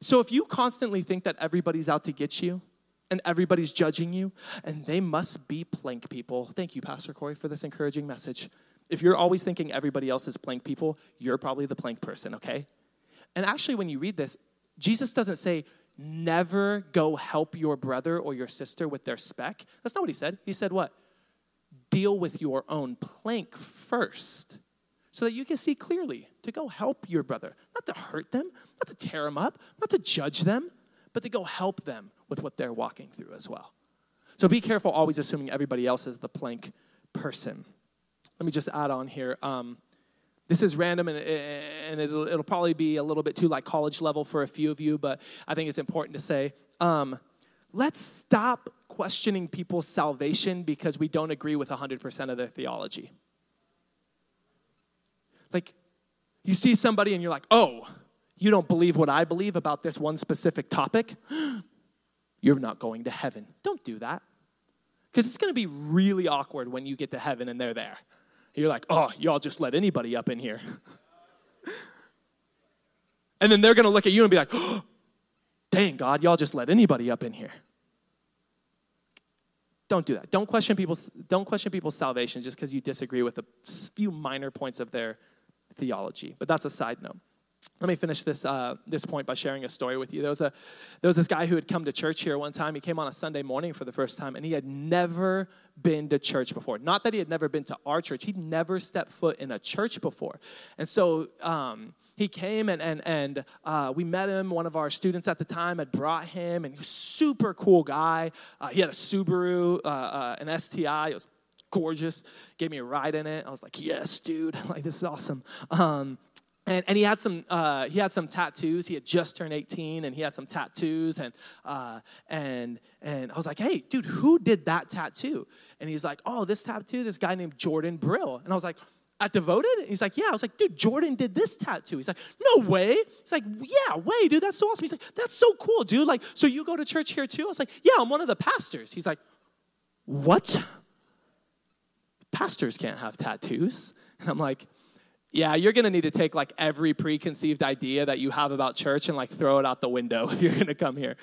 So if you constantly think that everybody's out to get you and everybody's judging you, and they must be plank people. Thank you, Pastor Corey, for this encouraging message. If you're always thinking everybody else is plank people, you're probably the plank person, okay? And actually, when you read this, Jesus doesn't say, never go help your brother or your sister with their speck. That's not what he said. He said, what? Deal with your own plank first so that you can see clearly to go help your brother, not to hurt them, not to tear them up, not to judge them, but to go help them with what they're walking through as well. So be careful always assuming everybody else is the plank person let me just add on here. Um, this is random and, and it'll, it'll, probably be a little bit too like college level for a few of you, but I think it's important to say. Um, let's stop questioning people's salvation because we don't agree with 100% of their theology. Like, you see somebody and you're like, oh, you don't believe what I believe about this one specific topic? *gasps* you're not going to heaven. Don't do that. Because it's going to be really awkward when you get to heaven and they're there. You're like, oh, y'all just let anybody up in here. *laughs* and then they're going to look at you and be like, oh, *gasps* dang, God, y'all just let anybody up in here. Don't do that. Don't question people's, don't question people's salvation just because you disagree with a few minor points of their theology. But that's a side note. Let me finish this, uh, this point by sharing a story with you. There was, a, there was this guy who had come to church here one time. He came on a Sunday morning for the first time, and he had never been to church before. Not that he had never been to our church, he'd never stepped foot in a church before. And so um, he came and, and, and uh, we met him. One of our students at the time had brought him, and he was super cool guy. Uh, he had a Subaru, uh, uh an STI. It was gorgeous. Gave me a ride in it. I was like, yes, dude. *laughs* Like, this is awesome. Um, and, and he had some uh, he had some tattoos. He had just turned 18, and he had some tattoos. And uh, and and I was like, "Hey, dude, who did that tattoo?" And he's like, "Oh, this tattoo, this guy named Jordan Brill." And I was like, "At Devoted?" And he's like, "Yeah." I was like, "Dude, Jordan did this tattoo." He's like, "No way." He's like, "Yeah, way, dude. That's so awesome." He's like, "That's so cool, dude. Like, so you go to church here too?" I was like, "Yeah, I'm one of the pastors." He's like, "What?" Pastors can't have tattoos. And I'm like, yeah, you're going to need to take like every preconceived idea that you have about church and like throw it out the window *laughs* if you're going to come here.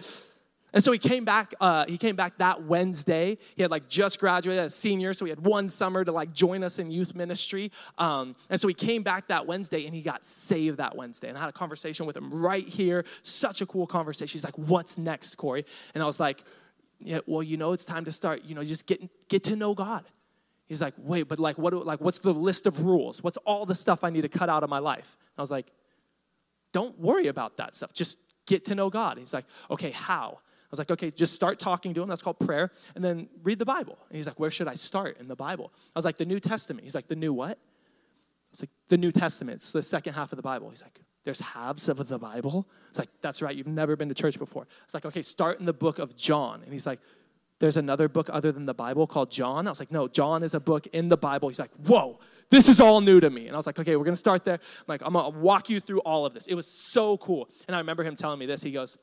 And so he came back. Uh, he came back that Wednesday. He had like just graduated as senior, so he had one summer to like join us in youth ministry. Um, and so he came back that Wednesday, and he got saved that Wednesday. And I had a conversation with him right here. Such a cool conversation. He's like, "What's next, Corey?" And I was like, "Yeah, well, you know, it's time to start. You know, just get get to know God." He's like, wait, but like, what? like, what's the list of rules? What's all the stuff I need to cut out of my life? I was like, don't worry about that stuff. Just get to know God. He's like, okay, how? I was like, okay, just start talking to him. That's called prayer. And then read the Bible. And he's like, where should I start in the Bible? I was like, the New Testament. He's like, the new what? It's like the New Testament. It's the second half of the Bible. He's like, there's halves of the Bible. It's like, that's right. You've never been to church before. It's like, okay, start in the book of John. And he's like, there's another book other than the Bible called John. I was like, no, John is a book in the Bible. He's like, whoa, this is all new to me. And I was like, okay, we're gonna start there. I'm like, I'm gonna walk you through all of this. It was so cool. And I remember him telling me this. He goes,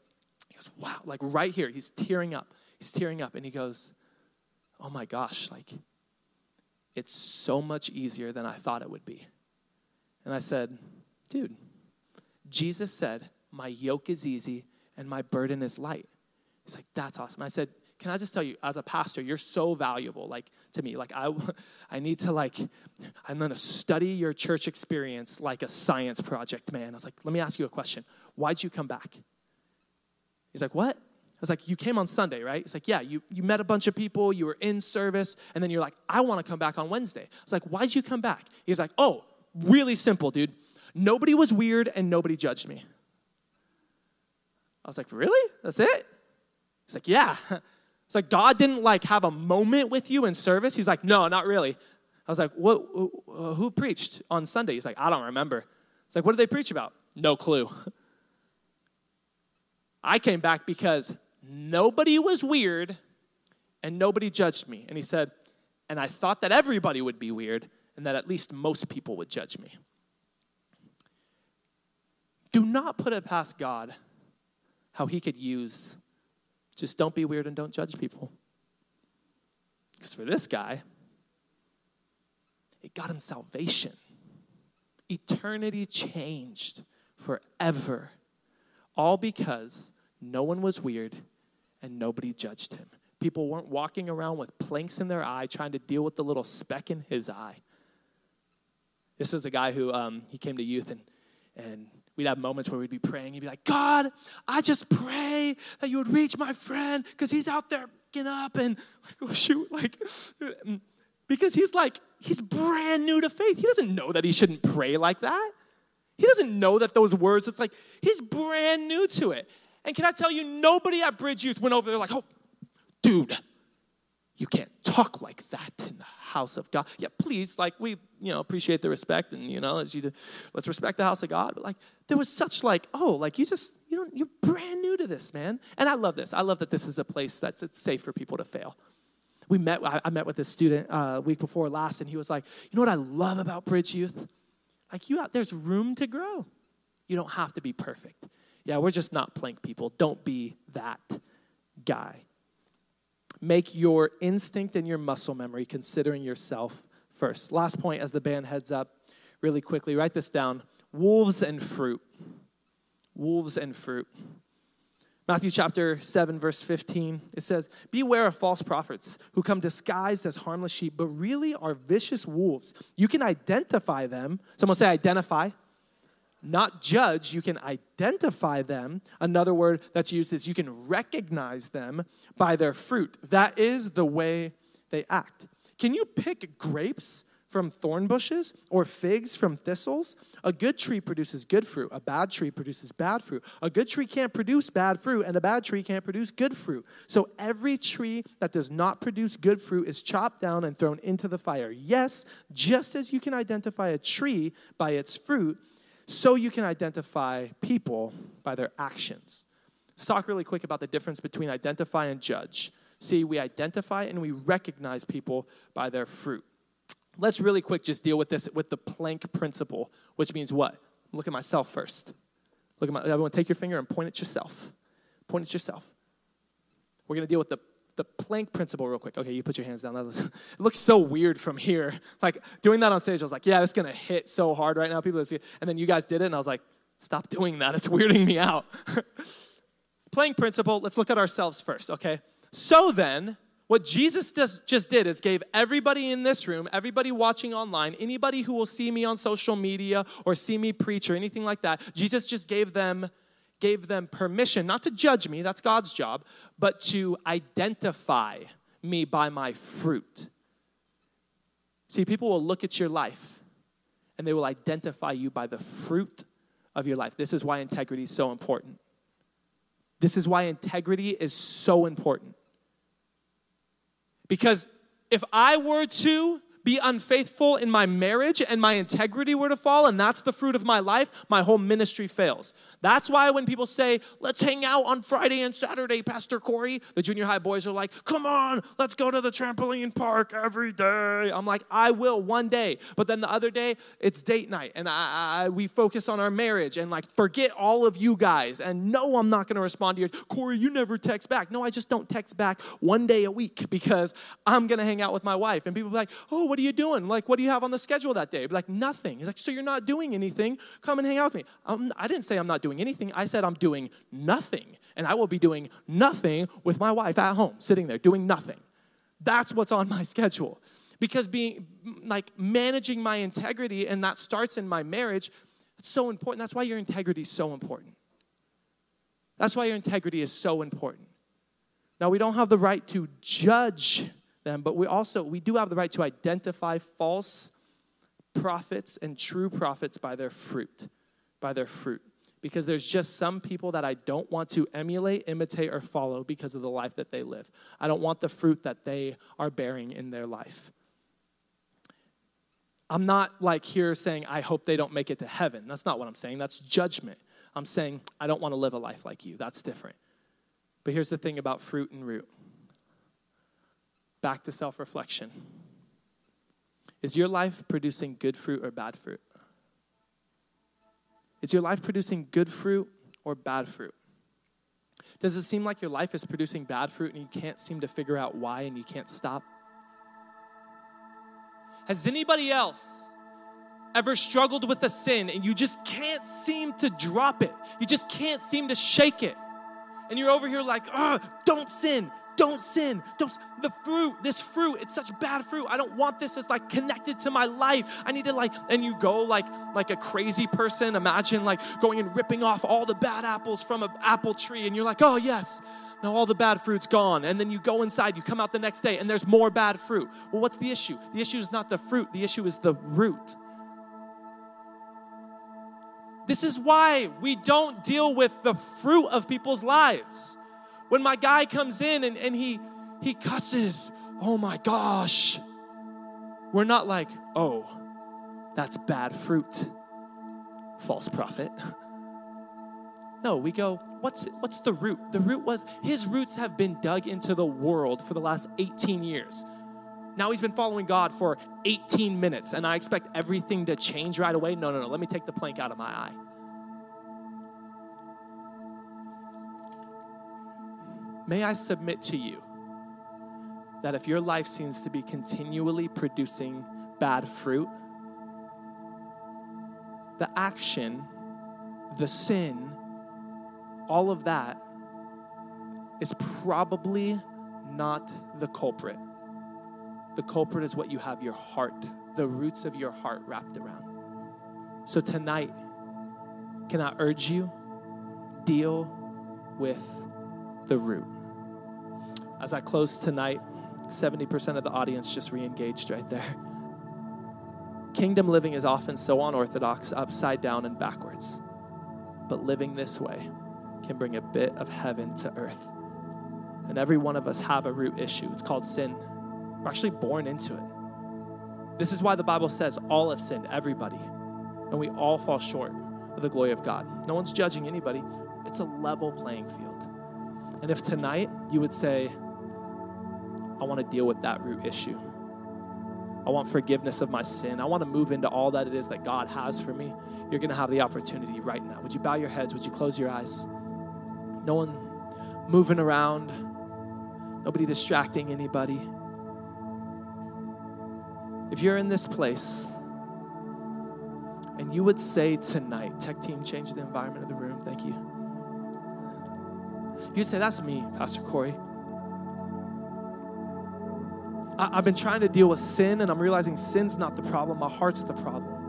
he goes, wow, like right here, he's tearing up. He's tearing up, and he goes, oh my gosh, like it's so much easier than I thought it would be. And I said, dude, Jesus said, my yoke is easy and my burden is light. He's like, that's awesome. I said, can I just tell you, as a pastor, you're so valuable, like to me. Like I, *laughs* I need to like, I'm gonna study your church experience like a science project, man. I was like, let me ask you a question. Why'd you come back? He's like, what? I was like, you came on Sunday, right? He's like, yeah, you, you met a bunch of people, you were in service, and then you're like, I want to come back on Wednesday. I was like, why'd you come back? He's like, oh, really simple, dude. Nobody was weird and nobody judged me. I was like, really? That's it? He's like, yeah. *laughs* It's like God didn't like have a moment with you in service. He's like, no, not really. I was like, what, who preached on Sunday? He's like, I don't remember. It's like, what did they preach about? No clue. *laughs* I came back because nobody was weird and nobody judged me. And he said, and I thought that everybody would be weird and that at least most people would judge me. Do not put it past God how he could use just don't be weird and don't judge people. Because for this guy, it got him salvation. Eternity changed forever. All because no one was weird and nobody judged him. People weren't walking around with planks in their eye trying to deal with the little speck in his eye. This is a guy who um, he came to youth and, and we'd have moments where we'd be praying. He'd be like, God, I just pray that you would reach my friend because he's out there getting up and like, *laughs* oh shoot, like, *laughs* because he's like, he's brand new to faith. He doesn't know that he shouldn't pray like that. He doesn't know that those words, it's like, he's brand new to it. And can I tell you, nobody at Bridge Youth went over there like, oh, dude, you can't talk like that in the house of God. Yeah, please, like we, you know, appreciate the respect and you know, as you let's respect the house of God. But like there was such like, oh, like you just, you know, you're brand new to this, man. And I love this. I love that this is a place that's it's safe for people to fail. We met, I, met with this student uh, week before last, and he was like, you know what I love about Bridge Youth? Like you out there's room to grow. You don't have to be perfect. Yeah, we're just not plank people. Don't be that guy. Make your instinct and your muscle memory considering yourself first. Last point as the band heads up, really quickly, write this down wolves and fruit. Wolves and fruit. Matthew chapter 7, verse 15, it says, Beware of false prophets who come disguised as harmless sheep, but really are vicious wolves. You can identify them. Someone say, identify not judge, you can identify them. Another word that's used is you can recognize them by their fruit. That is the way they act. Can you pick grapes from thorn bushes or figs from thistles? A good tree produces good fruit. A bad tree produces bad fruit. A good tree can't produce bad fruit, and a bad tree can't produce good fruit. So every tree that does not produce good fruit is chopped down and thrown into the fire. Yes, just as you can identify a tree by its fruit, so you can identify people by their actions. Let's talk really quick about the difference between identify and judge. See, we identify and we recognize people by their fruit. Let's really quick just deal with this with the plank principle, which means what? Look at myself first. Look at my everyone take your finger and point at yourself. Point at yourself. We're going to deal with the the plank principle real quick. Okay, you put your hands down. *laughs* it looks so weird from here. *laughs* Like doing that on stage, I was like, yeah, it's gonna hit so hard right now. People see, and then you guys did it, and I was like, stop doing that. It's weirding me out. *laughs* plank principle. Let's look at ourselves first. Okay. So then, what Jesus does, just did is gave everybody in this room, everybody watching online, anybody who will see me on social media or see me preach or anything like that, Jesus just gave them gave them permission not to judge me, that's God's job, but to identify me by my fruit. See, people will look at your life and they will identify you by the fruit of your life. This is why integrity is so important. This is why integrity is so important. Because if I were to be unfaithful in my marriage and my integrity were to fall, and that's the fruit of my life, my whole ministry fails. That's why when people say, let's hang out on Friday and Saturday, Pastor Corey, the junior high boys are like, come on, let's go to the trampoline park every day. I'm like, I will one day. But then the other day, it's date night, and I, I, we focus on our marriage and like forget all of you guys. And no, I'm not gonna respond to yours. Corey, you never text back. No, I just don't text back one day a week because I'm gonna hang out with my wife. And people be like, oh, what are you doing? Like, what do you have on the schedule that day? Like, nothing. He's like, so you're not doing anything? Come and hang out with me. Um, I didn't say I'm not doing anything. I said I'm doing nothing. And I will be doing nothing with my wife at home, sitting there doing nothing. That's what's on my schedule. Because being like managing my integrity, and that starts in my marriage, it's so important. That's why your integrity is so important. That's why your integrity is so important. Now, we don't have the right to judge them, but we also we do have the right to identify false prophets and true prophets by their fruit, by their fruit. Because there's just some people that I don't want to emulate, imitate, or follow because of the life that they live. I don't want the fruit that they are bearing in their life. I'm not like here saying, I hope they don't make it to heaven. That's not what I'm saying. That's judgment. I'm saying, I don't want to live a life like you. That's different. But here's the thing about fruit and root back to self reflection. Is your life producing good fruit or bad fruit? Is your life producing good fruit or bad fruit? Does it seem like your life is producing bad fruit and you can't seem to figure out why and you can't stop? Has anybody else ever struggled with a sin and you just can't seem to drop it? You just can't seem to shake it. And you're over here like, oh, don't sin, don't sin. Don't the fruit, this fruit, it's such bad fruit. I don't want this. It's like connected to my life. I need to like, and you go like like a crazy person. Imagine like going and ripping off all the bad apples from an apple tree, and you're like, oh yes. Now all the bad fruit's gone. And then you go inside, you come out the next day, and there's more bad fruit. Well, what's the issue? The issue is not the fruit, the issue is the root. This is why we don't deal with the fruit of people's lives. When my guy comes in and, and he he cusses, oh my gosh. We're not like, oh, that's bad fruit. False prophet. *laughs* No, we go, what's what's the root? The root was his roots have been dug into the world for the last 18 years. Now he's been following God for 18 minutes, and I expect everything to change right away. No, no, no. Let me take the plank out of my eye. May I submit to you that if your life seems to be continually producing bad fruit, the action, the sin, all of that is probably not the culprit. The culprit is what you have your heart, the roots of your heart wrapped around. So tonight, can I urge you, deal with the root. As I close tonight, 70% of the audience just re engaged right there. Kingdom living is often so unorthodox, upside down, and backwards. But living this way can bring a bit of heaven to earth. And every one of us have a root issue. It's called sin. We're actually born into it. This is why the Bible says all have sinned, everybody. And we all fall short of the glory of God. No one's judging anybody. It's a level playing field. And if tonight you would say, I want to deal with that root issue. I want forgiveness of my sin. I want to move into all that it is that God has for me. You're going to have the opportunity right now. Would you bow your heads? Would you close your eyes? No one moving around, nobody distracting anybody. If you're in this place and you would say tonight, tech team, change the environment of the room, thank you. If you say, That's me, Pastor Corey. I, have been trying to deal with sin and I'm realizing sin's not the problem, my heart's the problem.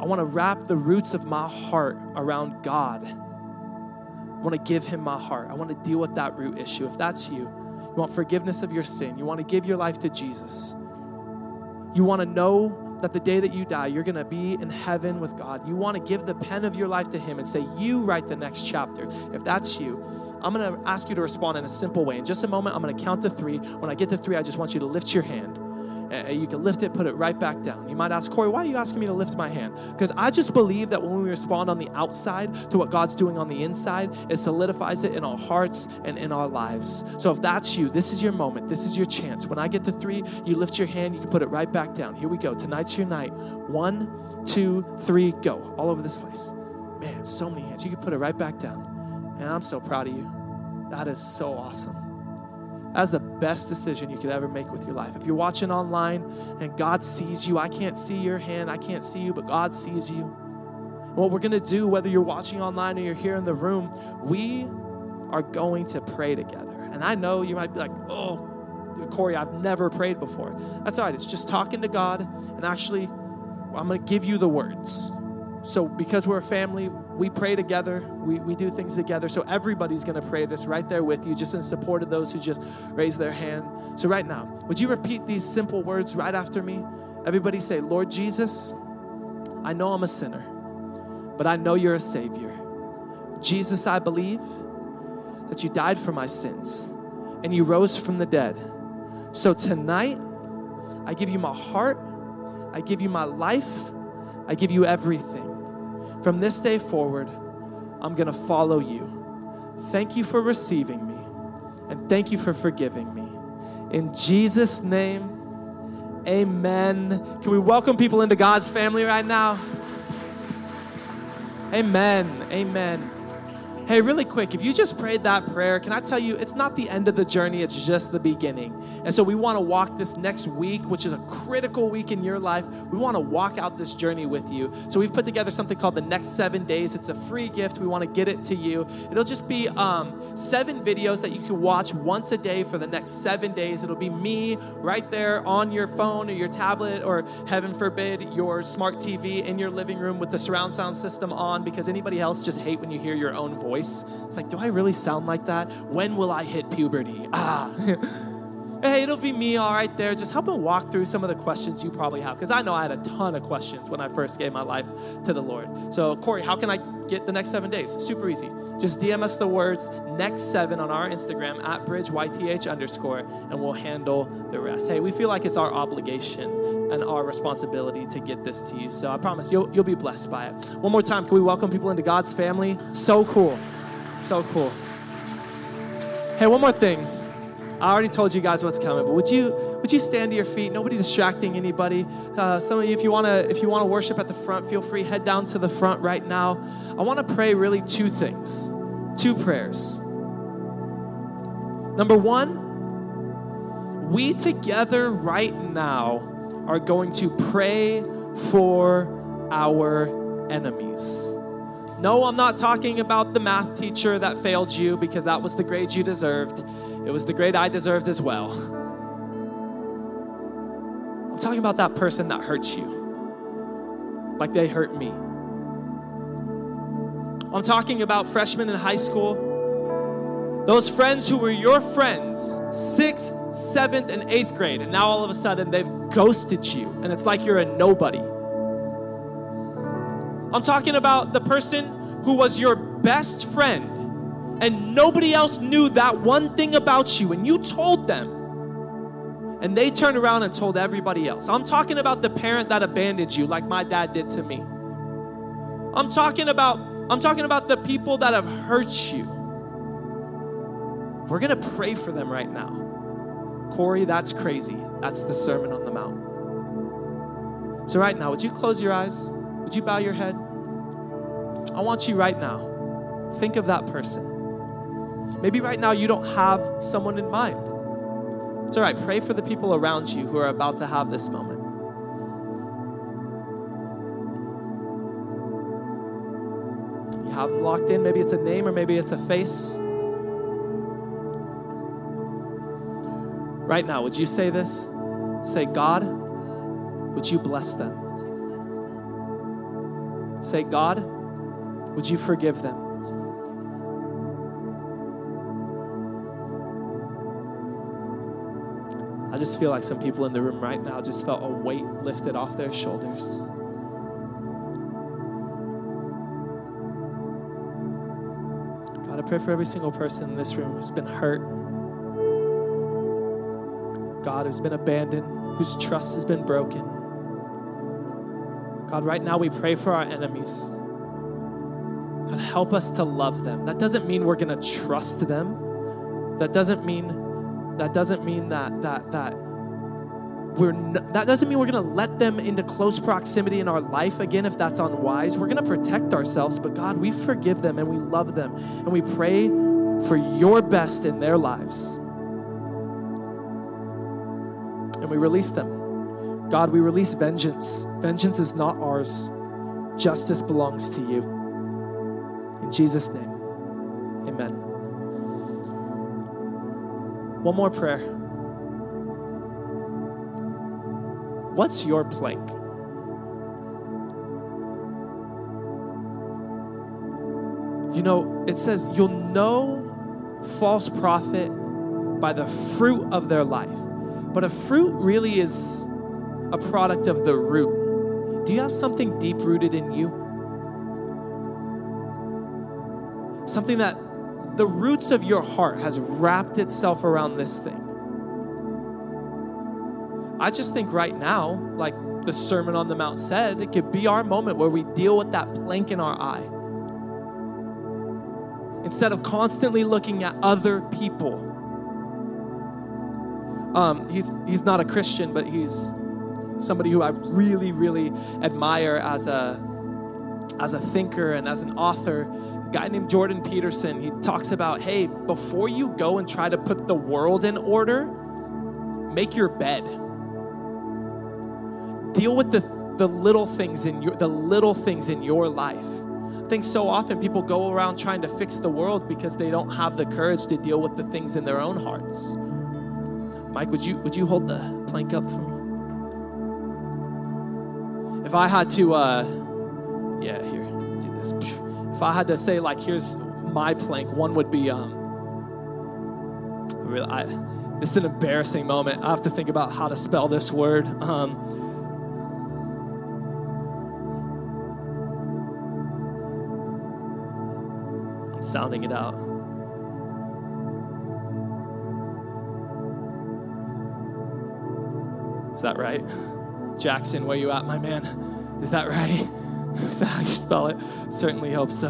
I want to wrap the roots of my heart around God. I want to give Him my heart. I want to deal with that root issue. If that's you, you want forgiveness of your sin, you want to give your life to Jesus, you want to know that the day that you die, you're going to be in heaven with God. You want to give the pen of your life to Him and say, You write the next chapter. If that's you, I'm going to ask you to respond in a simple way. In just a moment, I'm going to count to three. When I get to three, I just want you to lift your hand. You can lift it, put it right back down. You might ask, Corey, why are you asking me to lift my hand? Because I just believe that when we respond on the outside to what God's doing on the inside, it solidifies it in our hearts and in our lives. So if that's you, this is your moment. This is your chance. When I get to three, you lift your hand, you can put it right back down. Here we go. Tonight's your night. One, two, three, go. All over this place. Man, so many hands. You can put it right back down. And I'm so proud of you. That is so awesome. That's the best decision you could ever make with your life. If you're watching online and God sees you, I can't see your hand, I can't see you, but God sees you. what we're going to do, whether you're watching online or you're here in the room, we are going to pray together. And I know you might be like, oh, Corey, I've never prayed before. That's all right. It's just talking to God, and actually, I'm going to give you the words. So, because we're a family, we pray together, we, we do things together. So, everybody's going to pray this right there with you, just in support of those who just raise their hand. So, right now, would you repeat these simple words right after me? Everybody say, Lord Jesus, I know I'm a sinner, but I know you're a Savior. Jesus, I believe that you died for my sins and you rose from the dead. So, tonight, I give you my heart, I give you my life, I give you everything. From this day forward, I'm going to follow you. Thank you for receiving me, and thank you for forgiving me. In Jesus' name, amen. Can we welcome people into God's family right now? Amen. Amen. Hey, really quick, if you just prayed that prayer, can I tell you, it's not the end of the journey, it's just the beginning. And so we want to walk this next week, which is a critical week in your life. We want to walk out this journey with you. So we've put together something called the next seven days. It's a free gift. We want to get it to you. It'll just be um, seven videos that you can watch once a day for the next seven days. It'll be me right there on your phone or your tablet, or heaven forbid, your smart TV in your living room with the surround sound system on, because anybody else just hate when you hear your own voice voice. It's like, do I really sound like that? When will I hit puberty? Ah. *laughs* hey, it'll be me all right there. Just helping walk through some of the questions you probably have. Because I know I had a ton of questions when I first gave my life to the Lord. So, Corey, how can I get the next seven days? Super easy. Just DM us the words next seven on our Instagram at bridgeyouth underscore, and we'll handle the rest. Hey, we feel like it's our obligation and our responsibility to get this to you. So I promise you'll, you'll be blessed by it. One more time, can we welcome people into God's family? So cool. So cool. Hey, one more thing. I already told you guys what's coming, but would you would you stand to your feet? Nobody distracting anybody. Uh, some of you, if you wanna if you wanna worship at the front, feel free head down to the front right now. I want to pray really two things, two prayers. Number one, we together right now are going to pray for our enemies. No, I'm not talking about the math teacher that failed you because that was the grade you deserved. It was the grade I deserved as well. I'm talking about that person that hurts you, like they hurt me. I'm talking about freshmen in high school, those friends who were your friends sixth, seventh, and eighth grade, and now all of a sudden they've ghosted you, and it's like you're a nobody. I'm talking about the person who was your best friend, and nobody else knew that one thing about you, and you told them. And they turned around and told everybody else. I'm talking about the parent that abandoned you, like my dad did to me. I'm talking about I'm talking about the people that have hurt you. We're going to pray for them right now. Corey, that's crazy. That's the Sermon on the Mount. So, right now, would you close your eyes? Would you bow your head? I want you right now, think of that person. Maybe right now you don't have someone in mind. It's all right. Pray for the people around you who are about to have this moment. You have them locked in. Maybe it's a name or maybe it's a face. Right now, would you say this? Say, God, would you bless them? Say, God, would you forgive them? I just feel like some people in the room right now just felt a weight lifted off their shoulders. God, I pray for every single person in this room who's been hurt, God, who's been abandoned, whose trust has been broken. God, right now we pray for our enemies. God, help us to love them. That doesn't mean we're going to trust them. That doesn't mean that doesn't mean that that that we're n- that doesn't mean we're going to let them into close proximity in our life again if that's unwise. We're going to protect ourselves, but God, we forgive them and we love them and we pray for your best in their lives. And we release them. God, we release vengeance. Vengeance is not ours. Justice belongs to you. In Jesus' name, amen. One more prayer. What's your plank? You know, it says you'll know false prophet by the fruit of their life. But a fruit really is a product of the root. Do you have something deep rooted in you? Something that the roots of your heart has wrapped itself around this thing. I just think right now, like the Sermon on the Mount said, it could be our moment where we deal with that plank in our eye. Instead of constantly looking at other people. Um, he's, he's not a Christian, but he's somebody who I really, really admire as a, as a thinker and as an author guy named Jordan Peterson, he talks about, hey, before you go and try to put the world in order, make your bed. Deal with the, the little things in your the little things in your life. I think so often people go around trying to fix the world because they don't have the courage to deal with the things in their own hearts. Mike, would you would you hold the plank up for me? If I had to uh yeah, here, do this. *laughs* If I had to say, like, here's my plank, one would be, um, really, I, this is an embarrassing moment. I have to think about how to spell this word. Um, I'm sounding it out. Is that right? Jackson, where you at, my man? Is that right? *laughs* Is that how you spell it? Certainly hope so.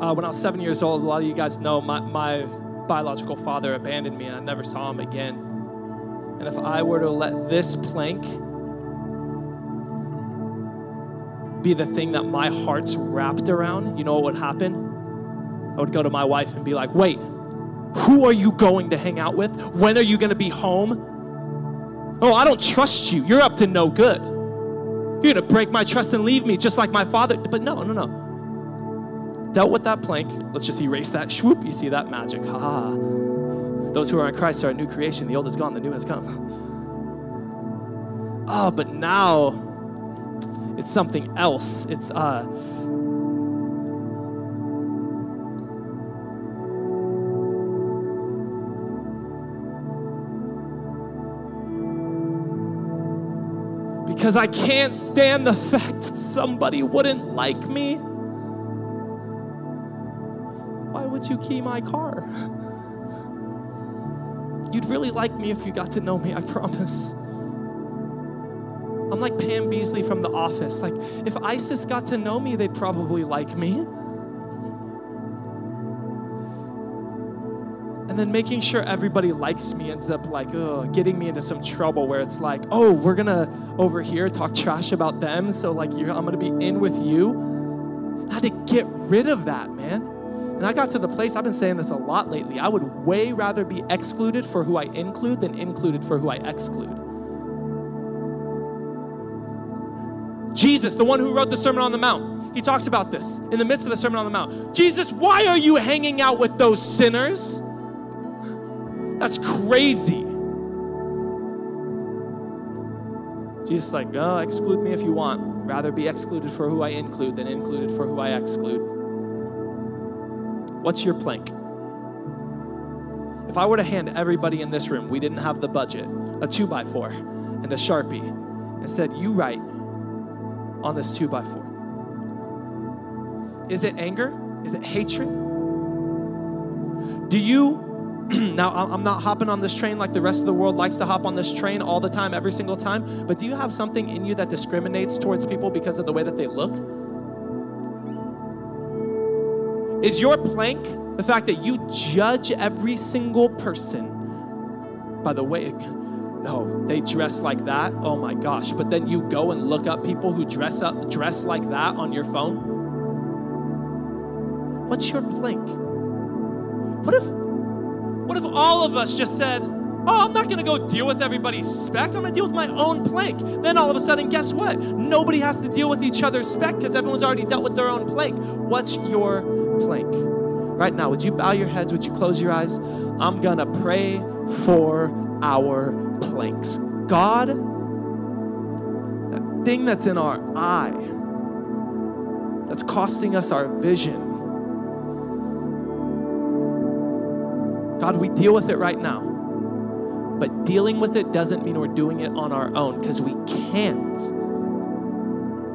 Uh, when I was seven years old, a lot of you guys know my, my biological father abandoned me and I never saw him again. And if I were to let this plank be the thing that my heart's wrapped around, you know what would happen? I would go to my wife and be like, wait, who are you going to hang out with? When are you going to be home? Oh, I don't trust you. You're up to no good. You're going to break my trust and leave me just like my father. But no, no, no. Dealt with that plank. Let's just erase that. Swoop, you see that magic. Ha ha. Those who are in Christ are a new creation. The old is gone, the new has come. Oh, but now it's something else. It's uh because I can't stand the fact that somebody wouldn't like me. Why would you key my car? You'd really like me if you got to know me, I promise. I'm like Pam Beesly from The Office. Like, if ISIS got to know me, they'd probably like me. And then making sure everybody likes me ends up like, ugh, getting me into some trouble where it's like, oh, we're gonna over here talk *laughs* trash about them, so like I'm gonna be in with you. I had to get rid of that, man. And I got to the place, I've been saying this a lot lately. I would way rather be excluded for who I include than included for who I exclude. Jesus, the one who wrote the Sermon on the Mount, he talks about this in the midst of the Sermon on the Mount. Jesus, why are you hanging out with those sinners? That's crazy. Jesus, like, oh, exclude me if you want. Rather be excluded for who I include than included for who I exclude. What's your plank? If I were to hand everybody in this room, we didn't have the budget, a two by four and a sharpie, and said, You write on this two by four. Is it anger? Is it hatred? Do you *clears throat* now, I'm not hopping on this train like the rest of the world likes to hop on this train all the time, every single time, but do you have something in you that discriminates towards people because of the way that they look? Is your plank the fact that you judge every single person by the way, *laughs* oh, they dress like that? Oh my gosh. But then you go and look up people who dress up dress like that on your phone? What's your plank? What if what if all of us just said, Oh, I'm not gonna go deal with everybody's speck. I'm gonna deal with my own plank. Then all of a sudden, guess what? Nobody has to deal with each other's speck because everyone's already dealt with their own plank. What's your plank? Right now, would you bow your heads? Would you close your eyes? I'm gonna pray for our planks. God, that thing that's in our eye, that's costing us our vision God, we deal with it right now. But dealing with it doesn't mean we're doing it on our own because we can't.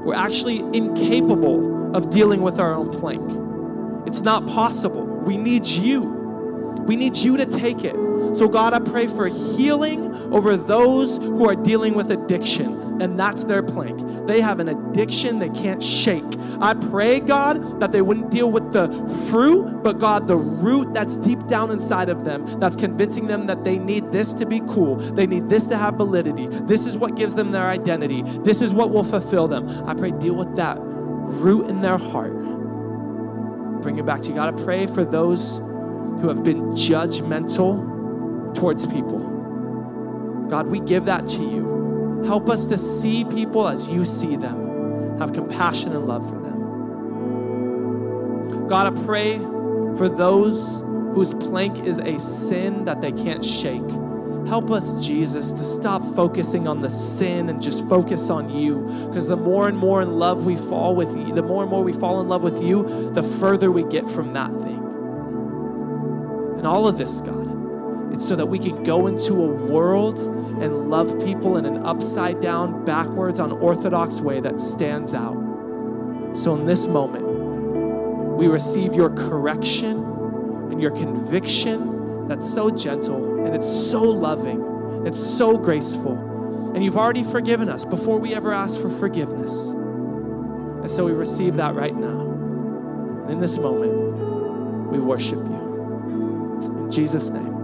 We're actually incapable of dealing with our own plank. It's not possible. We need you. We need you to take it. So, God, I pray for healing over those who are dealing with addiction and that's their plank. They have an addiction they can't shake. I pray, God, that they wouldn't deal with the fruit, but God, the root that's deep down inside of them that's convincing them that they need this to be cool. They need this to have validity. This is what gives them their identity. This is what will fulfill them. I pray, deal with that root in their heart. Bring it back to you. God, I pray for those who have been judgmental towards people. God, we give that to you. Help us to see people as you see them, have compassion and love for them. God, I pray for those whose plank is a sin that they can't shake. Help us, Jesus, to stop focusing on the sin and just focus on you. Because the more and more in love we fall with you, the more and more we fall in love with you, the further we get from that thing. And all of this, God, it's so that we can go into a world and love people in an upside down, backwards, unorthodox way that stands out. So in this moment, we receive your correction and your conviction that's so gentle and it's so loving, it's so graceful. And you've already forgiven us before we ever ask for forgiveness. And so we receive that right now. And in this moment, we worship you. In Jesus' name.